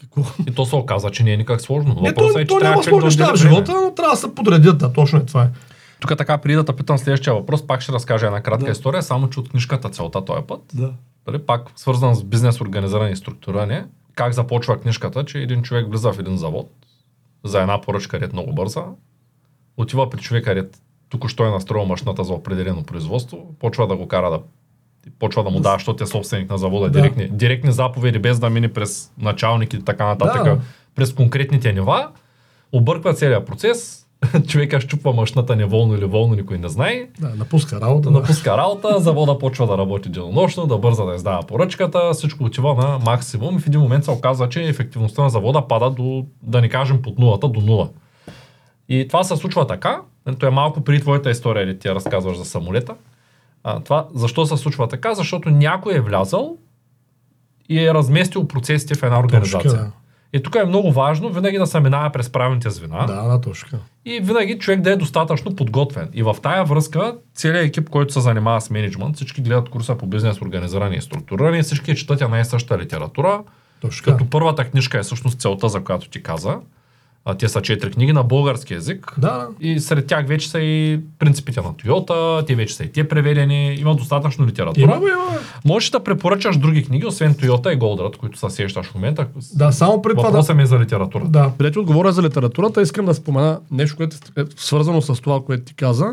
S1: Какво? И то се оказа, че не е никак сложно.
S2: Не, то, е, че то няма сложно неща в живота, но трябва да се подредят, да, точно е това е.
S1: Тук така, преди да те питам следващия въпрос, пак ще разкажа една кратка да. история, само че от книжката целта този път.
S2: Да.
S1: Дали, пак свързан с бизнес организиране и структуриране. Как започва книжката, че един човек влиза в един завод, за една поръчка ред много бърза, отива при човека ред, тук що е настроил машината за определено производство, почва да го кара да почва да му дава, защото е собственик на завода, да. директни, директни заповеди, без да мине през началник и така нататък, да. през конкретните нива, обърква целият процес, човека щупва машината неволно или волно, никой не знае.
S2: Да, напуска работа.
S1: Напуска работа, завода почва да работи денонощно, да бърза да издава поръчката, всичко отива на максимум и в един момент се оказва, че ефективността на завода пада до, да не кажем, под нулата до нула. И това се случва така, то е малко при твоята история, ли ти я разказваш за самолета. А, това, защо се случва така? Защото някой е влязал и е разместил процесите в една организация. Точка, и тук е много важно винаги да се минава през правилните звена.
S2: Да, да, точно.
S1: И винаги човек да е достатъчно подготвен. И в тая връзка целият екип, който се занимава с менеджмент, всички гледат курса по бизнес организиране и структуриране, всички четат една и съща литература. Точно. Като първата книжка е всъщност целта, за която ти каза. А, те са четири книги на български язик.
S2: Да.
S1: И сред тях вече са и принципите на Тойота, те вече са и те преведени, има достатъчно литература.
S2: Има, има.
S1: Можеш да препоръчаш други книги, освен Тойота и Голдрат, които се сещаш в момента.
S2: Да, само пред това.
S1: Въпросът ми е за литература.
S2: Да, преди отговоря за литературата, искам да спомена нещо, което е свързано с това, което ти каза.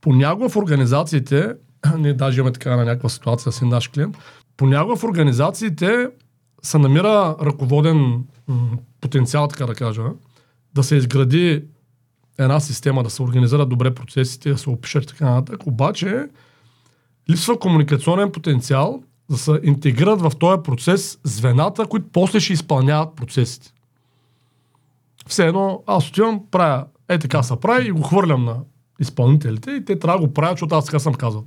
S2: Понякога в организациите, ние даже имаме така на някаква ситуация с наш клиент, понякога в организациите се намира ръководен потенциал, така да кажа, да се изгради една система, да се организират добре процесите, да се опишат така нататък. Обаче липсва комуникационен потенциал да се интегрират в този процес звената, които после ще изпълняват процесите. Все едно, аз отивам, правя, е така се прави и го хвърлям на изпълнителите и те трябва да го правят, защото аз така съм казал.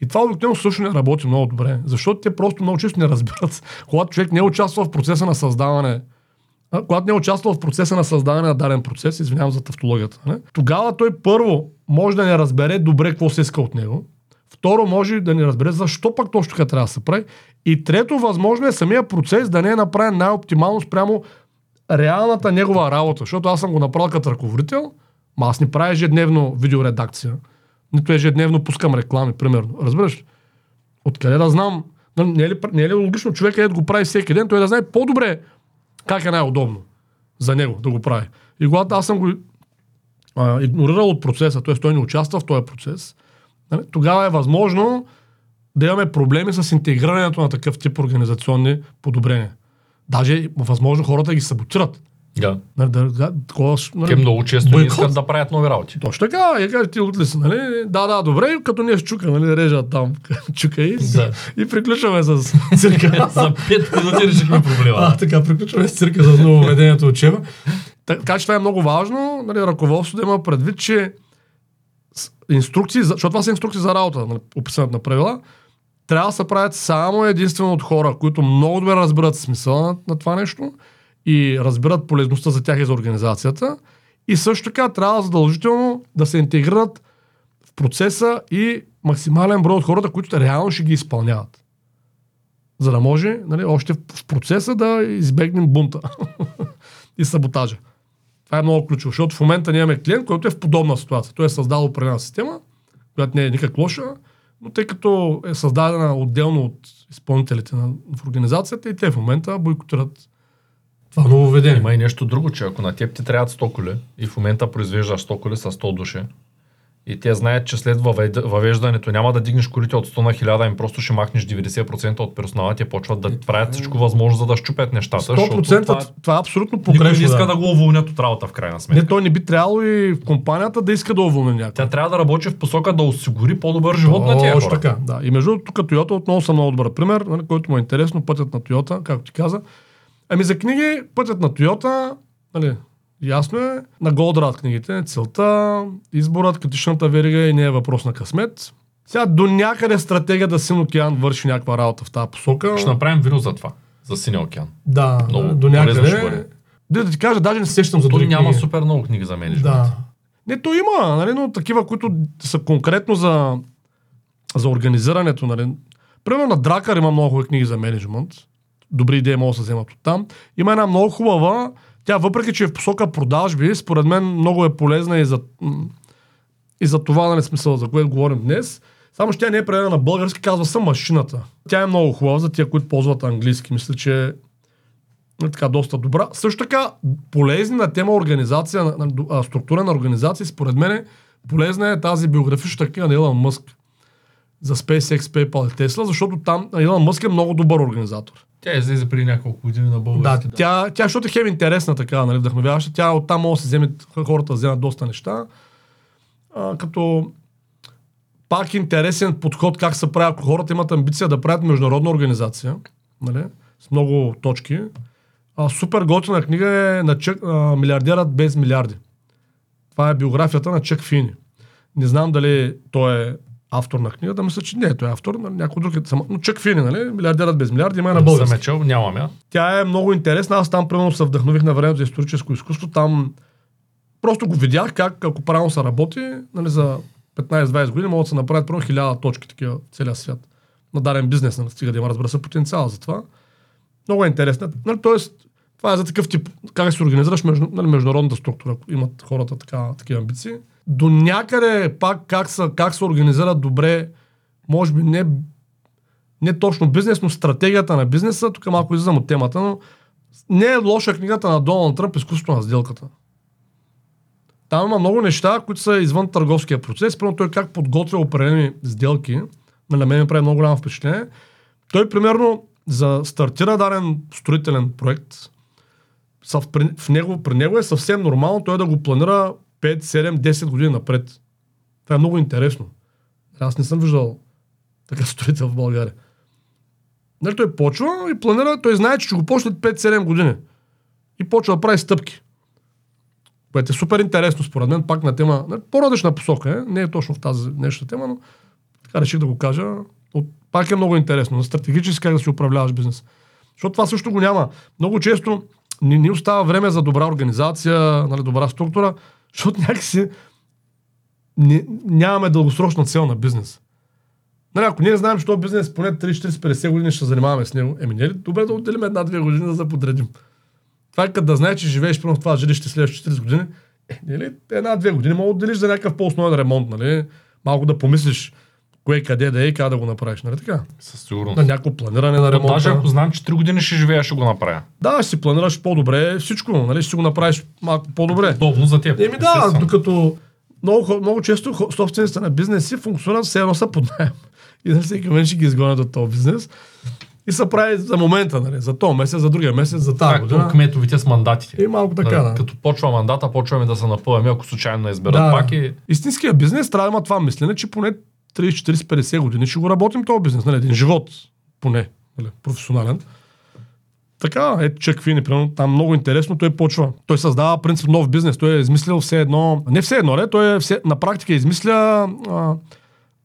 S2: И това обикновено също не работи много добре, защото те просто много често не разбират, когато човек не е участвал в процеса на създаване когато не е участвал в процеса на създаване на даден процес, извинявам за тавтологията, не? тогава той първо може да не разбере добре какво се иска от него, второ може да не разбере защо пък точно така трябва да се прави и трето възможно е самия процес да не е направен най-оптимално спрямо реалната негова работа, защото аз съм го направил като ръководител, ма аз не правя ежедневно видеоредакция, нито ежедневно пускам реклами, примерно. Разбираш? Откъде да знам? Не е ли, не е ли логично човек да го прави всеки ден, той да знае по-добре как е най-удобно за него да го прави. И когато аз съм го а, игнорирал от процеса, т.е. той не участва в този процес, нали, тогава е възможно да имаме проблеми с интегрирането на такъв тип организационни подобрения. Даже възможно хората ги саботират.
S1: Да.
S2: Нали, да, да, такова,
S1: нали, Те много често бойкот. не искат да правят нови работи.
S2: Точно така. И кажа, ти отли си, нали? Да, да, добре, като ние чука, нали? Режат там чука и, да. и приключваме с цирка.
S1: За 5 минути решихме проблема.
S2: А, така, приключваме с цирка с нововведението от Чева. Така че това е много важно, нали, ръководството да има предвид, че инструкции, защото това са инструкции за работа, нали, описането на правила, трябва да се правят само единствено от хора, които много добре разбират смисъла на, на това нещо и разбират полезността за тях и за организацията. И също така трябва задължително да се интегрират процеса и максимален брой от хората, които реално ще ги изпълняват. За да може нали, още в в процеса да избегнем бунта и саботажа. Това е много ключово, защото в момента ние имаме клиент, който е в подобна ситуация. Той е създал определена система, която не е никак лоша, но тъй като е създадена отделно от изпълнителите на, в организацията и те в момента бойкотират това нововведение.
S1: Има и нещо друго, че ако на теб ти трябват 100 коли и в момента произвеждаш 100 коли с 100 души и те знаят, че след въвеждането няма да дигнеш колите от 100 на 1000, им просто ще махнеш 90% от персонала, те почват да правят всичко възможно, за да щупят нещата. защото
S2: 100% това,
S1: това,
S2: е абсолютно
S1: никой не
S2: погрешно.
S1: иска
S2: да.
S1: да. го уволнят от работа в крайна сметка.
S2: Не, той не би трябвало и в компанията да иска да уволни някой.
S1: Тя трябва да работи в посока да осигури по-добър живот на тия хора.
S2: така, да. И между другото, тук Toyota отново са много добър пример, нали, който му е интересно, пътят на Toyota, както ти каза. Ами за книги, пътят на Toyota, нали, ясно е, на Голдрат книгите, целта, изборът, критичната верига и не е въпрос на късмет. Сега до някъде стратегия да Син океан върши някаква работа в тази посока.
S1: Ще направим вино за това, за Синия океан.
S2: Да,
S1: Много
S2: до
S1: полезно ще
S2: някъде. Да, да ти кажа, даже не се сещам за други
S1: няма
S2: книги.
S1: супер много книги за менеджмент.
S2: Да. Не, то има, нали, но такива, които са конкретно за, за организирането. Нали. Примерно на Дракър има много книги за менеджмент. Добри идеи могат да се вземат от там. Има една много хубава, тя въпреки, че е в посока продажби, според мен много е полезна и за, и за това, нали, смисъл, за което говорим днес. Само, че тя не е преведена на български, казва се машината. Тя е много хубава за тия, които ползват английски. Мисля, че е така доста добра. Също така, полезни на тема организация, на, а, структура на организация, според мен полезна е тази биографична книга на Илон Мъск за SpaceX, PayPal и Tesla, защото там Илон Мъск е много добър организатор.
S1: Тя излезе преди няколко години на
S2: Да,
S1: български.
S2: тя, тя, защото е хем интересна така, нали, вдъхновяваща, тя оттам може да се вземе, хората да вземат доста неща. А, като пак интересен подход как се прави, ако хората имат амбиция да правят международна организация, нали, с много точки. А, супер готина книга е на Чък, а, Милиардерът без милиарди. Това е биографията на Чък Фини. Не знам дали той е автор на книгата, мисля, че не е той автор, на някой друг е само. Но Чък Фини, нали? Милиардерът без милиарди има и на български.
S1: Замечал, нямам я.
S2: Тя е много интересна. Аз там, примерно, се вдъхнових на времето за историческо изкуство. Там просто го видях как, ако правилно се работи, нали, за 15-20 години могат да се направят примерно хиляда точки такива в целия свят. На даден бизнес, нали, стига да има, разбира се, потенциал за това. Много е интересно. Нали, тоест, това е за такъв тип, как се организираш между, нали, международната структура, ако имат хората така, такива амбиции. До някъде пак как се, как се добре, може би не не точно бизнес, но стратегията на бизнеса, тук малко излизам от темата, но не е лоша книгата на Доналд Тръмп изкуството на сделката. Там има много неща, които са извън търговския процес. Първо той как подготвя определени сделки, на мен ми прави много голямо впечатление. Той примерно за стартира даден строителен проект, в него, при него е съвсем нормално той да го планира 5, 7, 10 години напред. Това е много интересно. Аз не съм виждал такъв строител в България. Нали, той почва и планира, той знае, че ще го почне след 5-7 години. И почва да прави стъпки. Което е супер интересно, според мен, пак на тема, нали, по-различна посока е, не е точно в тази нещо тема, но така реших да го кажа. От, пак е много интересно, на стратегически как да си управляваш бизнес. Защото това също го няма. Много често ни, ни остава време за добра организация, нали, добра структура, защото някакси не, нямаме дългосрочна цел на бизнес. Нали, ако ние знаем, че този бизнес поне 30, 40, 50 години ще занимаваме с него, еми не е добре да отделим една-две години, за да подредим. Това е като да знаеш, че живееш примерно в това жилище следващите 40 години. Е, не е ли една-две години мога да отделиш за някакъв по-основен ремонт, нали? Малко да помислиш кое къде да е и как да го направиш, нали така?
S1: Със сигурност.
S2: На някакво планиране на ремонта.
S1: Даже ако знам, че 3 години ще живея, ще го направя.
S2: Да, ще си планираш по-добре всичко, нали? Ще си го направиш малко по-добре.
S1: Удобно за теб.
S2: Еми да, докато много, много често собствениците на бизнеси функционират все едно са под найем. И на всеки момент ще ги изгонят от този бизнес. И се прави за момента, нали? за този месец, за другия месец, за тази
S1: Както
S2: година.
S1: кметовите с мандатите.
S2: И малко така,
S1: Нали,
S2: да.
S1: Като почва мандата, почваме да се напъваме, ако случайно изберат
S2: Да.
S1: пак и
S2: Истинския бизнес трябва да има това мислене, че поне 30, 40, 50 години ще го работим този бизнес. Нали? Един живот, поне, нали? професионален. Така, ето Чек Фини, примерно, там много интересно, той почва. Той създава принцип нов бизнес, той е измислил все едно, не все едно, не, той е все, на практика измисля а,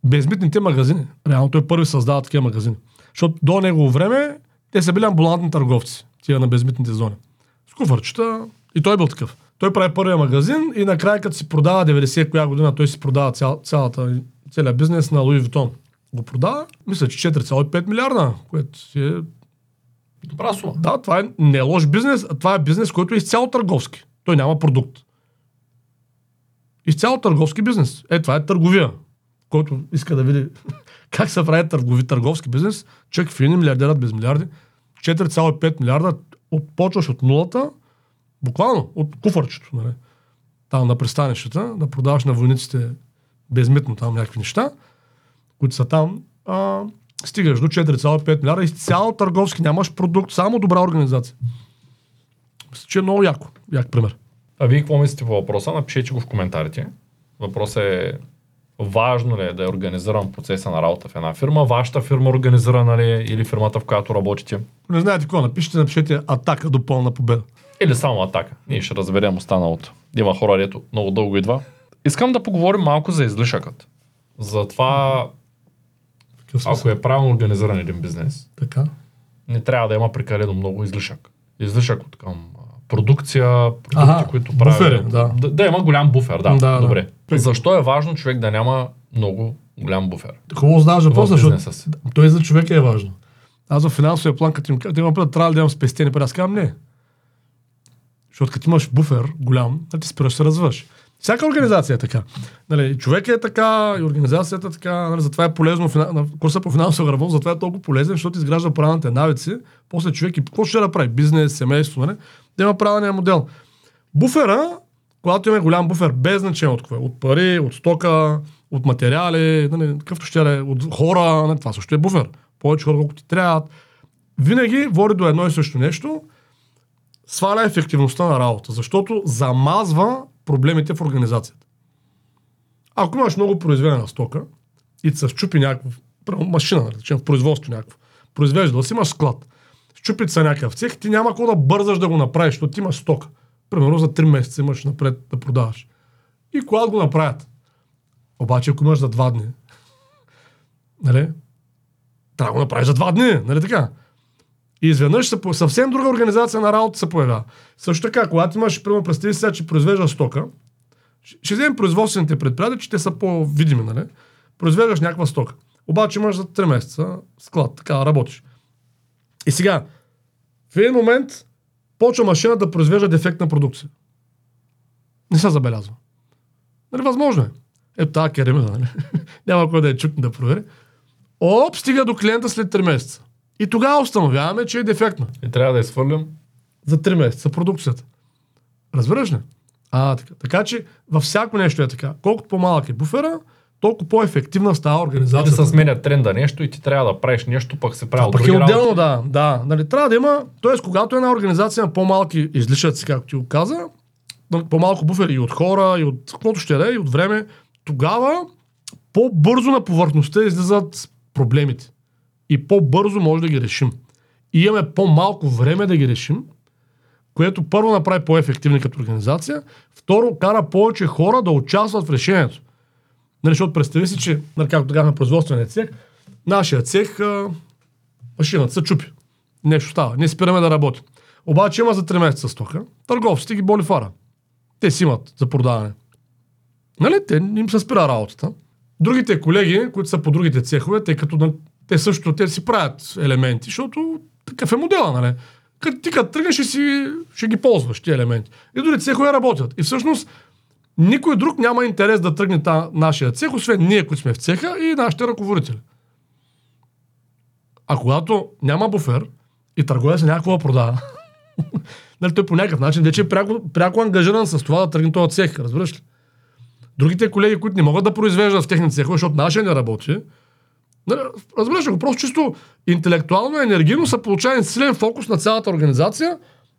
S2: безмитните магазини. Реално той първи създава такива магазини. Защото до негово време те са били амбулантни търговци, тия на безмитните зони. С куфарчета, и той е бил такъв. Той прави първия магазин и накрая като си продава 90 коя година, той си продава цял, цялата, целият бизнес на Луи Витон. Го продава, мисля, че 4,5 милиарда, което е...
S1: Добра сума.
S2: Да, това е не е лош бизнес, а това е бизнес, който е изцяло търговски. Той няма продукт. Изцяло търговски бизнес. Е, това е търговия. Който иска да види как се прави търгови, търговски бизнес, чек фини, милиардерът без милиарди, 4,5 милиарда, от, почваш от нулата, буквално, от куфарчето, нали? Там на пристанищата, да продаваш на войниците безмитно там някакви неща, които са там, а, стигаш до 4,5 милиарда, изцяло търговски, нямаш продукт, само добра организация. Мисля, че е много яко. Як пример.
S1: А вие какво мислите по въпроса? Напишете го в коментарите. Въпросът е важно ли е да е организиран процеса на работа в една фирма? Вашата фирма организирана ли е или фирмата, в която работите?
S2: Не знаете какво, напишете, напишете атака до пълна победа.
S1: Или само атака. Ние ще разберем останалото. Има хора, дето много дълго идва. Искам да поговорим малко за излишъкът. За това, ако е правилно организиран един бизнес,
S2: Така.
S1: не трябва да има прекалено много излишък. Излишък от към продукция, продукти,
S2: Ага,
S1: които прави.
S2: буфери, да.
S1: да. Да има голям буфер, да.
S2: Да, да.
S1: Добре. Защо е важно човек да няма много голям буфер?
S2: Хубаво знаеш въпроса, защото
S1: си.
S2: той за човека е важно. Аз в финансовия план, като им кажа, да има пред, трябва да имам спестени пари. Аз казвам не. Защото като имаш буфер голям, да ти спираш да се развиваш. Всяка организация е така. Нали, човек е така, и организацията е така. Нали, затова е полезно на курса по финансова грамотност, затова е толкова полезен, защото изгражда правилните навици. После човек и какво ще да прави? Бизнес, семейство, нали? да има правилния модел. Буфера, когато имаме голям буфер, без значение от какво е, от пари, от стока, от материали, нали, какъвто ще е, от хора, нали, това също е буфер. Повече хора, колкото ти трябват. Винаги води до едно и също нещо, сваля ефективността на работа, защото замазва проблемите в организацията. Ако имаш много произведена стока и се щупи примерно машина, да речем, в производство някакво, произвеждал си, имаш склад, щупи се някакъв цех, ти няма какво да бързаш да го направиш, защото ти имаш стока. Примерно за 3 месеца имаш напред да продаваш. И когато го направят. Обаче, ако имаш за 2 дни, нали, трябва да го направиш за 2 дни, нали така? И изведнъж съвсем друга организация на работа се появява. Също така, когато имаш, примерно, представи сега, че произвеждаш стока, ще- вземем производствените предприятия, че те са по-видими, нали? Произвеждаш някаква стока. Обаче имаш за 3 месеца склад, така работиш. И сега, в един момент почва машина да произвежда дефектна продукция. Не се забелязва. Нали, възможно е. Ето тази керемида, нали? Няма кой да е чукне да провери. Оп, стига до клиента след 3 месеца. И тогава установяваме, че е дефектна.
S1: И трябва да изхвърлям.
S2: За 3 месеца продукцията. Разбираш ли? А, така. така че във всяко нещо е така. Колкото по-малък е буфера, толкова по-ефективна става
S1: Да
S2: организацията.
S1: се сменя тренда нещо и ти трябва да правиш нещо, пък се прави
S2: пък е отделно,
S1: работи.
S2: да. да. Нали, трябва да има, т.е. когато една организация на по-малки излишъци, както ти го каза, по-малко буфери и от хора, и от каквото ще да е, и от време, тогава по-бързо на повърхността излизат проблемите. И по-бързо може да ги решим. И имаме по-малко време да ги решим, което първо направи по-ефективни като организация, второ кара повече хора да участват в решението. Нали, защото представи си, че, нали, както тогава на производствения цех, нашия цех, а, машината се чупи. Нещо става. Не спираме да работим. Обаче има за 3 месеца стока. Търговците ги боли фара. Те си имат за продаване. Нали? Те им се спира работата. Другите колеги, които са по другите цехове, тъй като на- те също те си правят елементи, защото такъв е модела, нали? Като ти като тръгнеш, ще, си, ще ги ползваш тези елементи. И дори цехове работят. И всъщност никой друг няма интерес да тръгне та, нашия цех, освен ние, които сме в цеха и нашите ръководители. А когато няма буфер и търговец някакво да продава, нали, той по някакъв начин вече е пряко, пряко ангажиран с това да тръгне този цех, разбираш ли? Другите колеги, които не могат да произвеждат в техните цехове, защото нашия не работи, разбираш го, просто чисто интелектуално и енергийно са получава силен фокус на цялата организация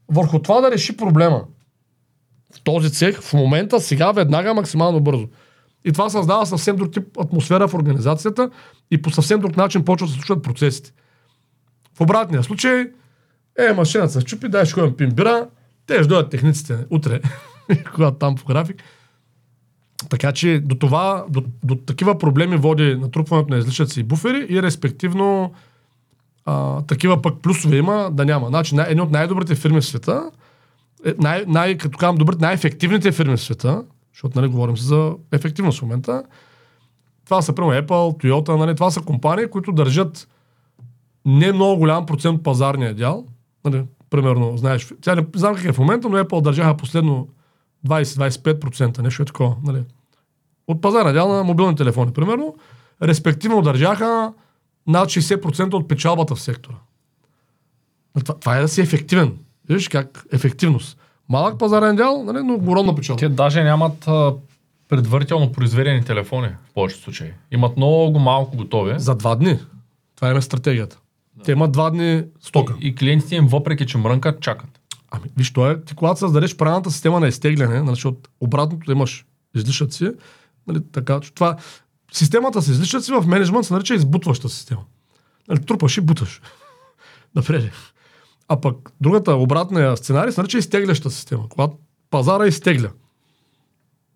S2: върху това да реши проблема. В този цех, в момента, сега, веднага, максимално бързо. И това създава съвсем друг тип атмосфера в организацията и по съвсем друг начин почват да се случват процесите. В обратния случай, е, машината се чупи, дай ще ходим пим бира, те ще дойдат техниците утре, когато там по график. Така че до това, до, до такива проблеми води натрупването на излишъци и буфери и респективно а, такива пък плюсове има да няма. Значи, най- едни от най-добрите фирми в света е, най, най, като казвам добре, най-ефективните фирми в света, защото нали, говорим за ефективност в момента, това са примерно Apple, Toyota, нали, това са компании, които държат не много голям процент пазарния дял. Нали, примерно, знаеш, тя не знам как е в момента, но Apple държаха последно 20-25%, нещо е такова. Нали. От пазарния дял на мобилни телефони, примерно, респективно държаха над 60% от печалбата в сектора. Това, това е да си ефективен. Виж как ефективност. Малък пазарен дял, нали, но огромна печалба.
S1: Те даже нямат а, предварително произведени телефони в повечето случаи. Имат много малко готови.
S2: За два дни. Това е стратегията. Да. Те имат два дни стока.
S1: И, и клиентите им, въпреки че мрънкат, чакат.
S2: Ами, виж, то е, ти когато създадеш правилната система на изтегляне, нали, защото обратното имаш излишъци, нали, така, това, системата с излишъци в менеджмент се нарича избутваща система. Нали, трупаш и буташ. Напред. А пък другата обратна сценарий се нарича изтегляща система, когато пазара изтегля.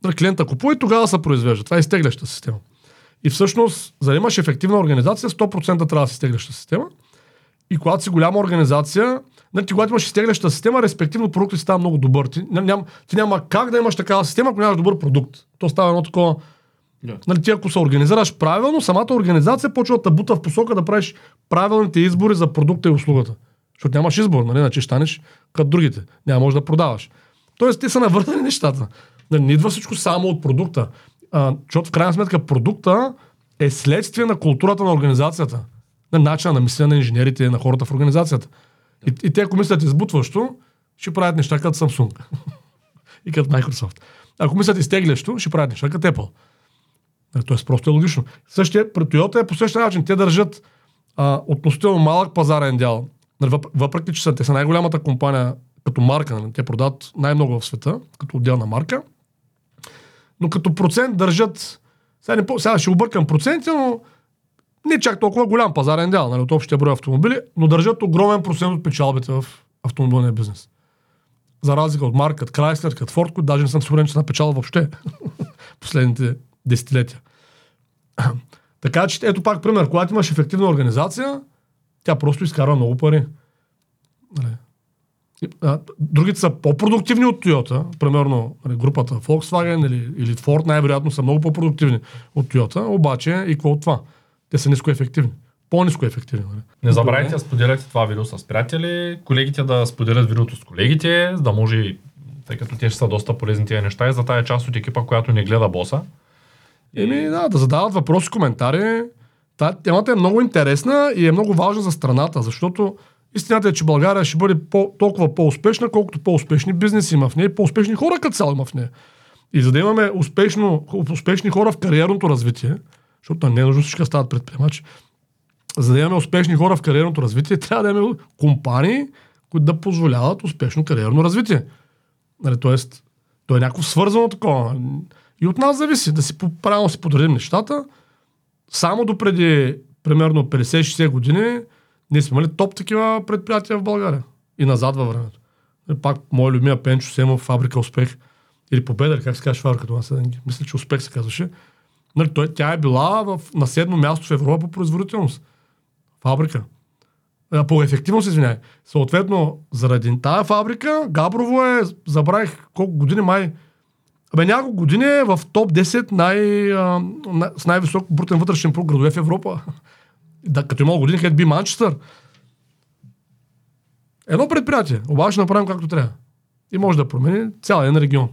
S2: На клиента купува и тогава се произвежда. Това е изтегляща система. И всъщност, за да имаш ефективна организация, 100% трябва да си изтегляща система. И когато си голяма организация, нали, ти когато имаш изтегляща система, респективно продуктът си става много добър. Ти, ням, ти няма как да имаш такава система, ако нямаш добър продукт. То става едно такова. Yeah. Нали, ти ако се организираш правилно, самата организация почва да бута в посока да правиш правилните избори за продукта и услугата. Защото нямаш избор, нали? Значи станеш като другите. Няма може да продаваш. Тоест, те са навързани нещата. Нали, не идва всичко само от продукта. А, защото в крайна сметка продукта е следствие на културата на организацията. На начина на мислене на инженерите, на хората в организацията. И, и те, ако мислят избутващо, ще правят неща като Samsung. и като Microsoft. Ако мислят изтеглящо, ще правят неща като Apple. Нали, тоест просто е логично. Същия, при Toyota е по същия начин. Те държат а, относително малък пазарен дял Нали, въпреки, че са, те са най-голямата компания като марка, нали, те продават най-много в света, като отделна марка, но като процент държат, сега, не, сега ще объркам проценти, но не чак толкова голям пазарен дял нали, от общия брой автомобили, но държат огромен процент от печалбите в автомобилния бизнес. За разлика от марка, като Chrysler, като Ford, които даже не съм сигурен, че са напечала въобще последните десетилетия. така че, ето пак пример, когато имаш ефективна организация, тя просто изкарва много пари. Нали. Другите са по-продуктивни от Toyota, примерно нали, групата Volkswagen или, или Ford най-вероятно са много по-продуктивни от Toyota, обаче и какво от това? Те са нискоефективни. По-ниско ефективни. Нали?
S1: Не забравяйте да споделяте това видео с приятели, колегите да споделят видеото с колегите, за да може, тъй като те ще са доста полезни тези неща и за тая част от екипа, която не гледа боса.
S2: Еми, да, да задават въпроси, коментари. Та, темата е много интересна и е много важна за страната, защото истината е, че България ще бъде по, толкова по-успешна, колкото по-успешни бизнеси има в нея и по-успешни хора като цяло има в нея. И за да имаме успешно, успешни хора в кариерното развитие, защото не е нужно всички да стават предприемачи, за да имаме успешни хора в кариерното развитие, трябва да имаме компании, които да позволяват успешно кариерно развитие. Нали, тоест, то е някакво свързано такова. И от нас зависи да си правилно си подредим нещата, само до преди примерно 50-60 години ние сме имали топ такива предприятия в България. И назад във времето. И пак мой любимия Пенчо Семов, фабрика Успех. Или Победа, как се казва фабрика това Мисля, че Успех се казваше. Нали, той, тя е била в, на седмо място в Европа по производителност. Фабрика. По ефективност, извиняй. Съответно, заради тази фабрика, Габрово е, забравих колко години май, Абе няколко години е в топ 10 най, а, с най-висок брутен вътрешен продукт градове в Европа. да, като има години, където би Манчестър. Едно предприятие, обаче направим както трябва. И може да промени цял един регион.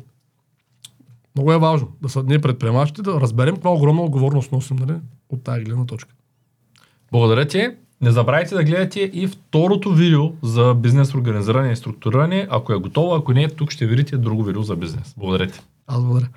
S2: Много е важно да са ние предприемачите, да разберем каква огромна отговорност носим нали, от тази гледна точка.
S1: Благодаря ти. Не забравяйте да гледате и второто видео за бизнес организиране и структуриране. Ако е готово, ако не, тук ще видите друго видео за бизнес. Благодаря ти.
S2: Аз благодаря.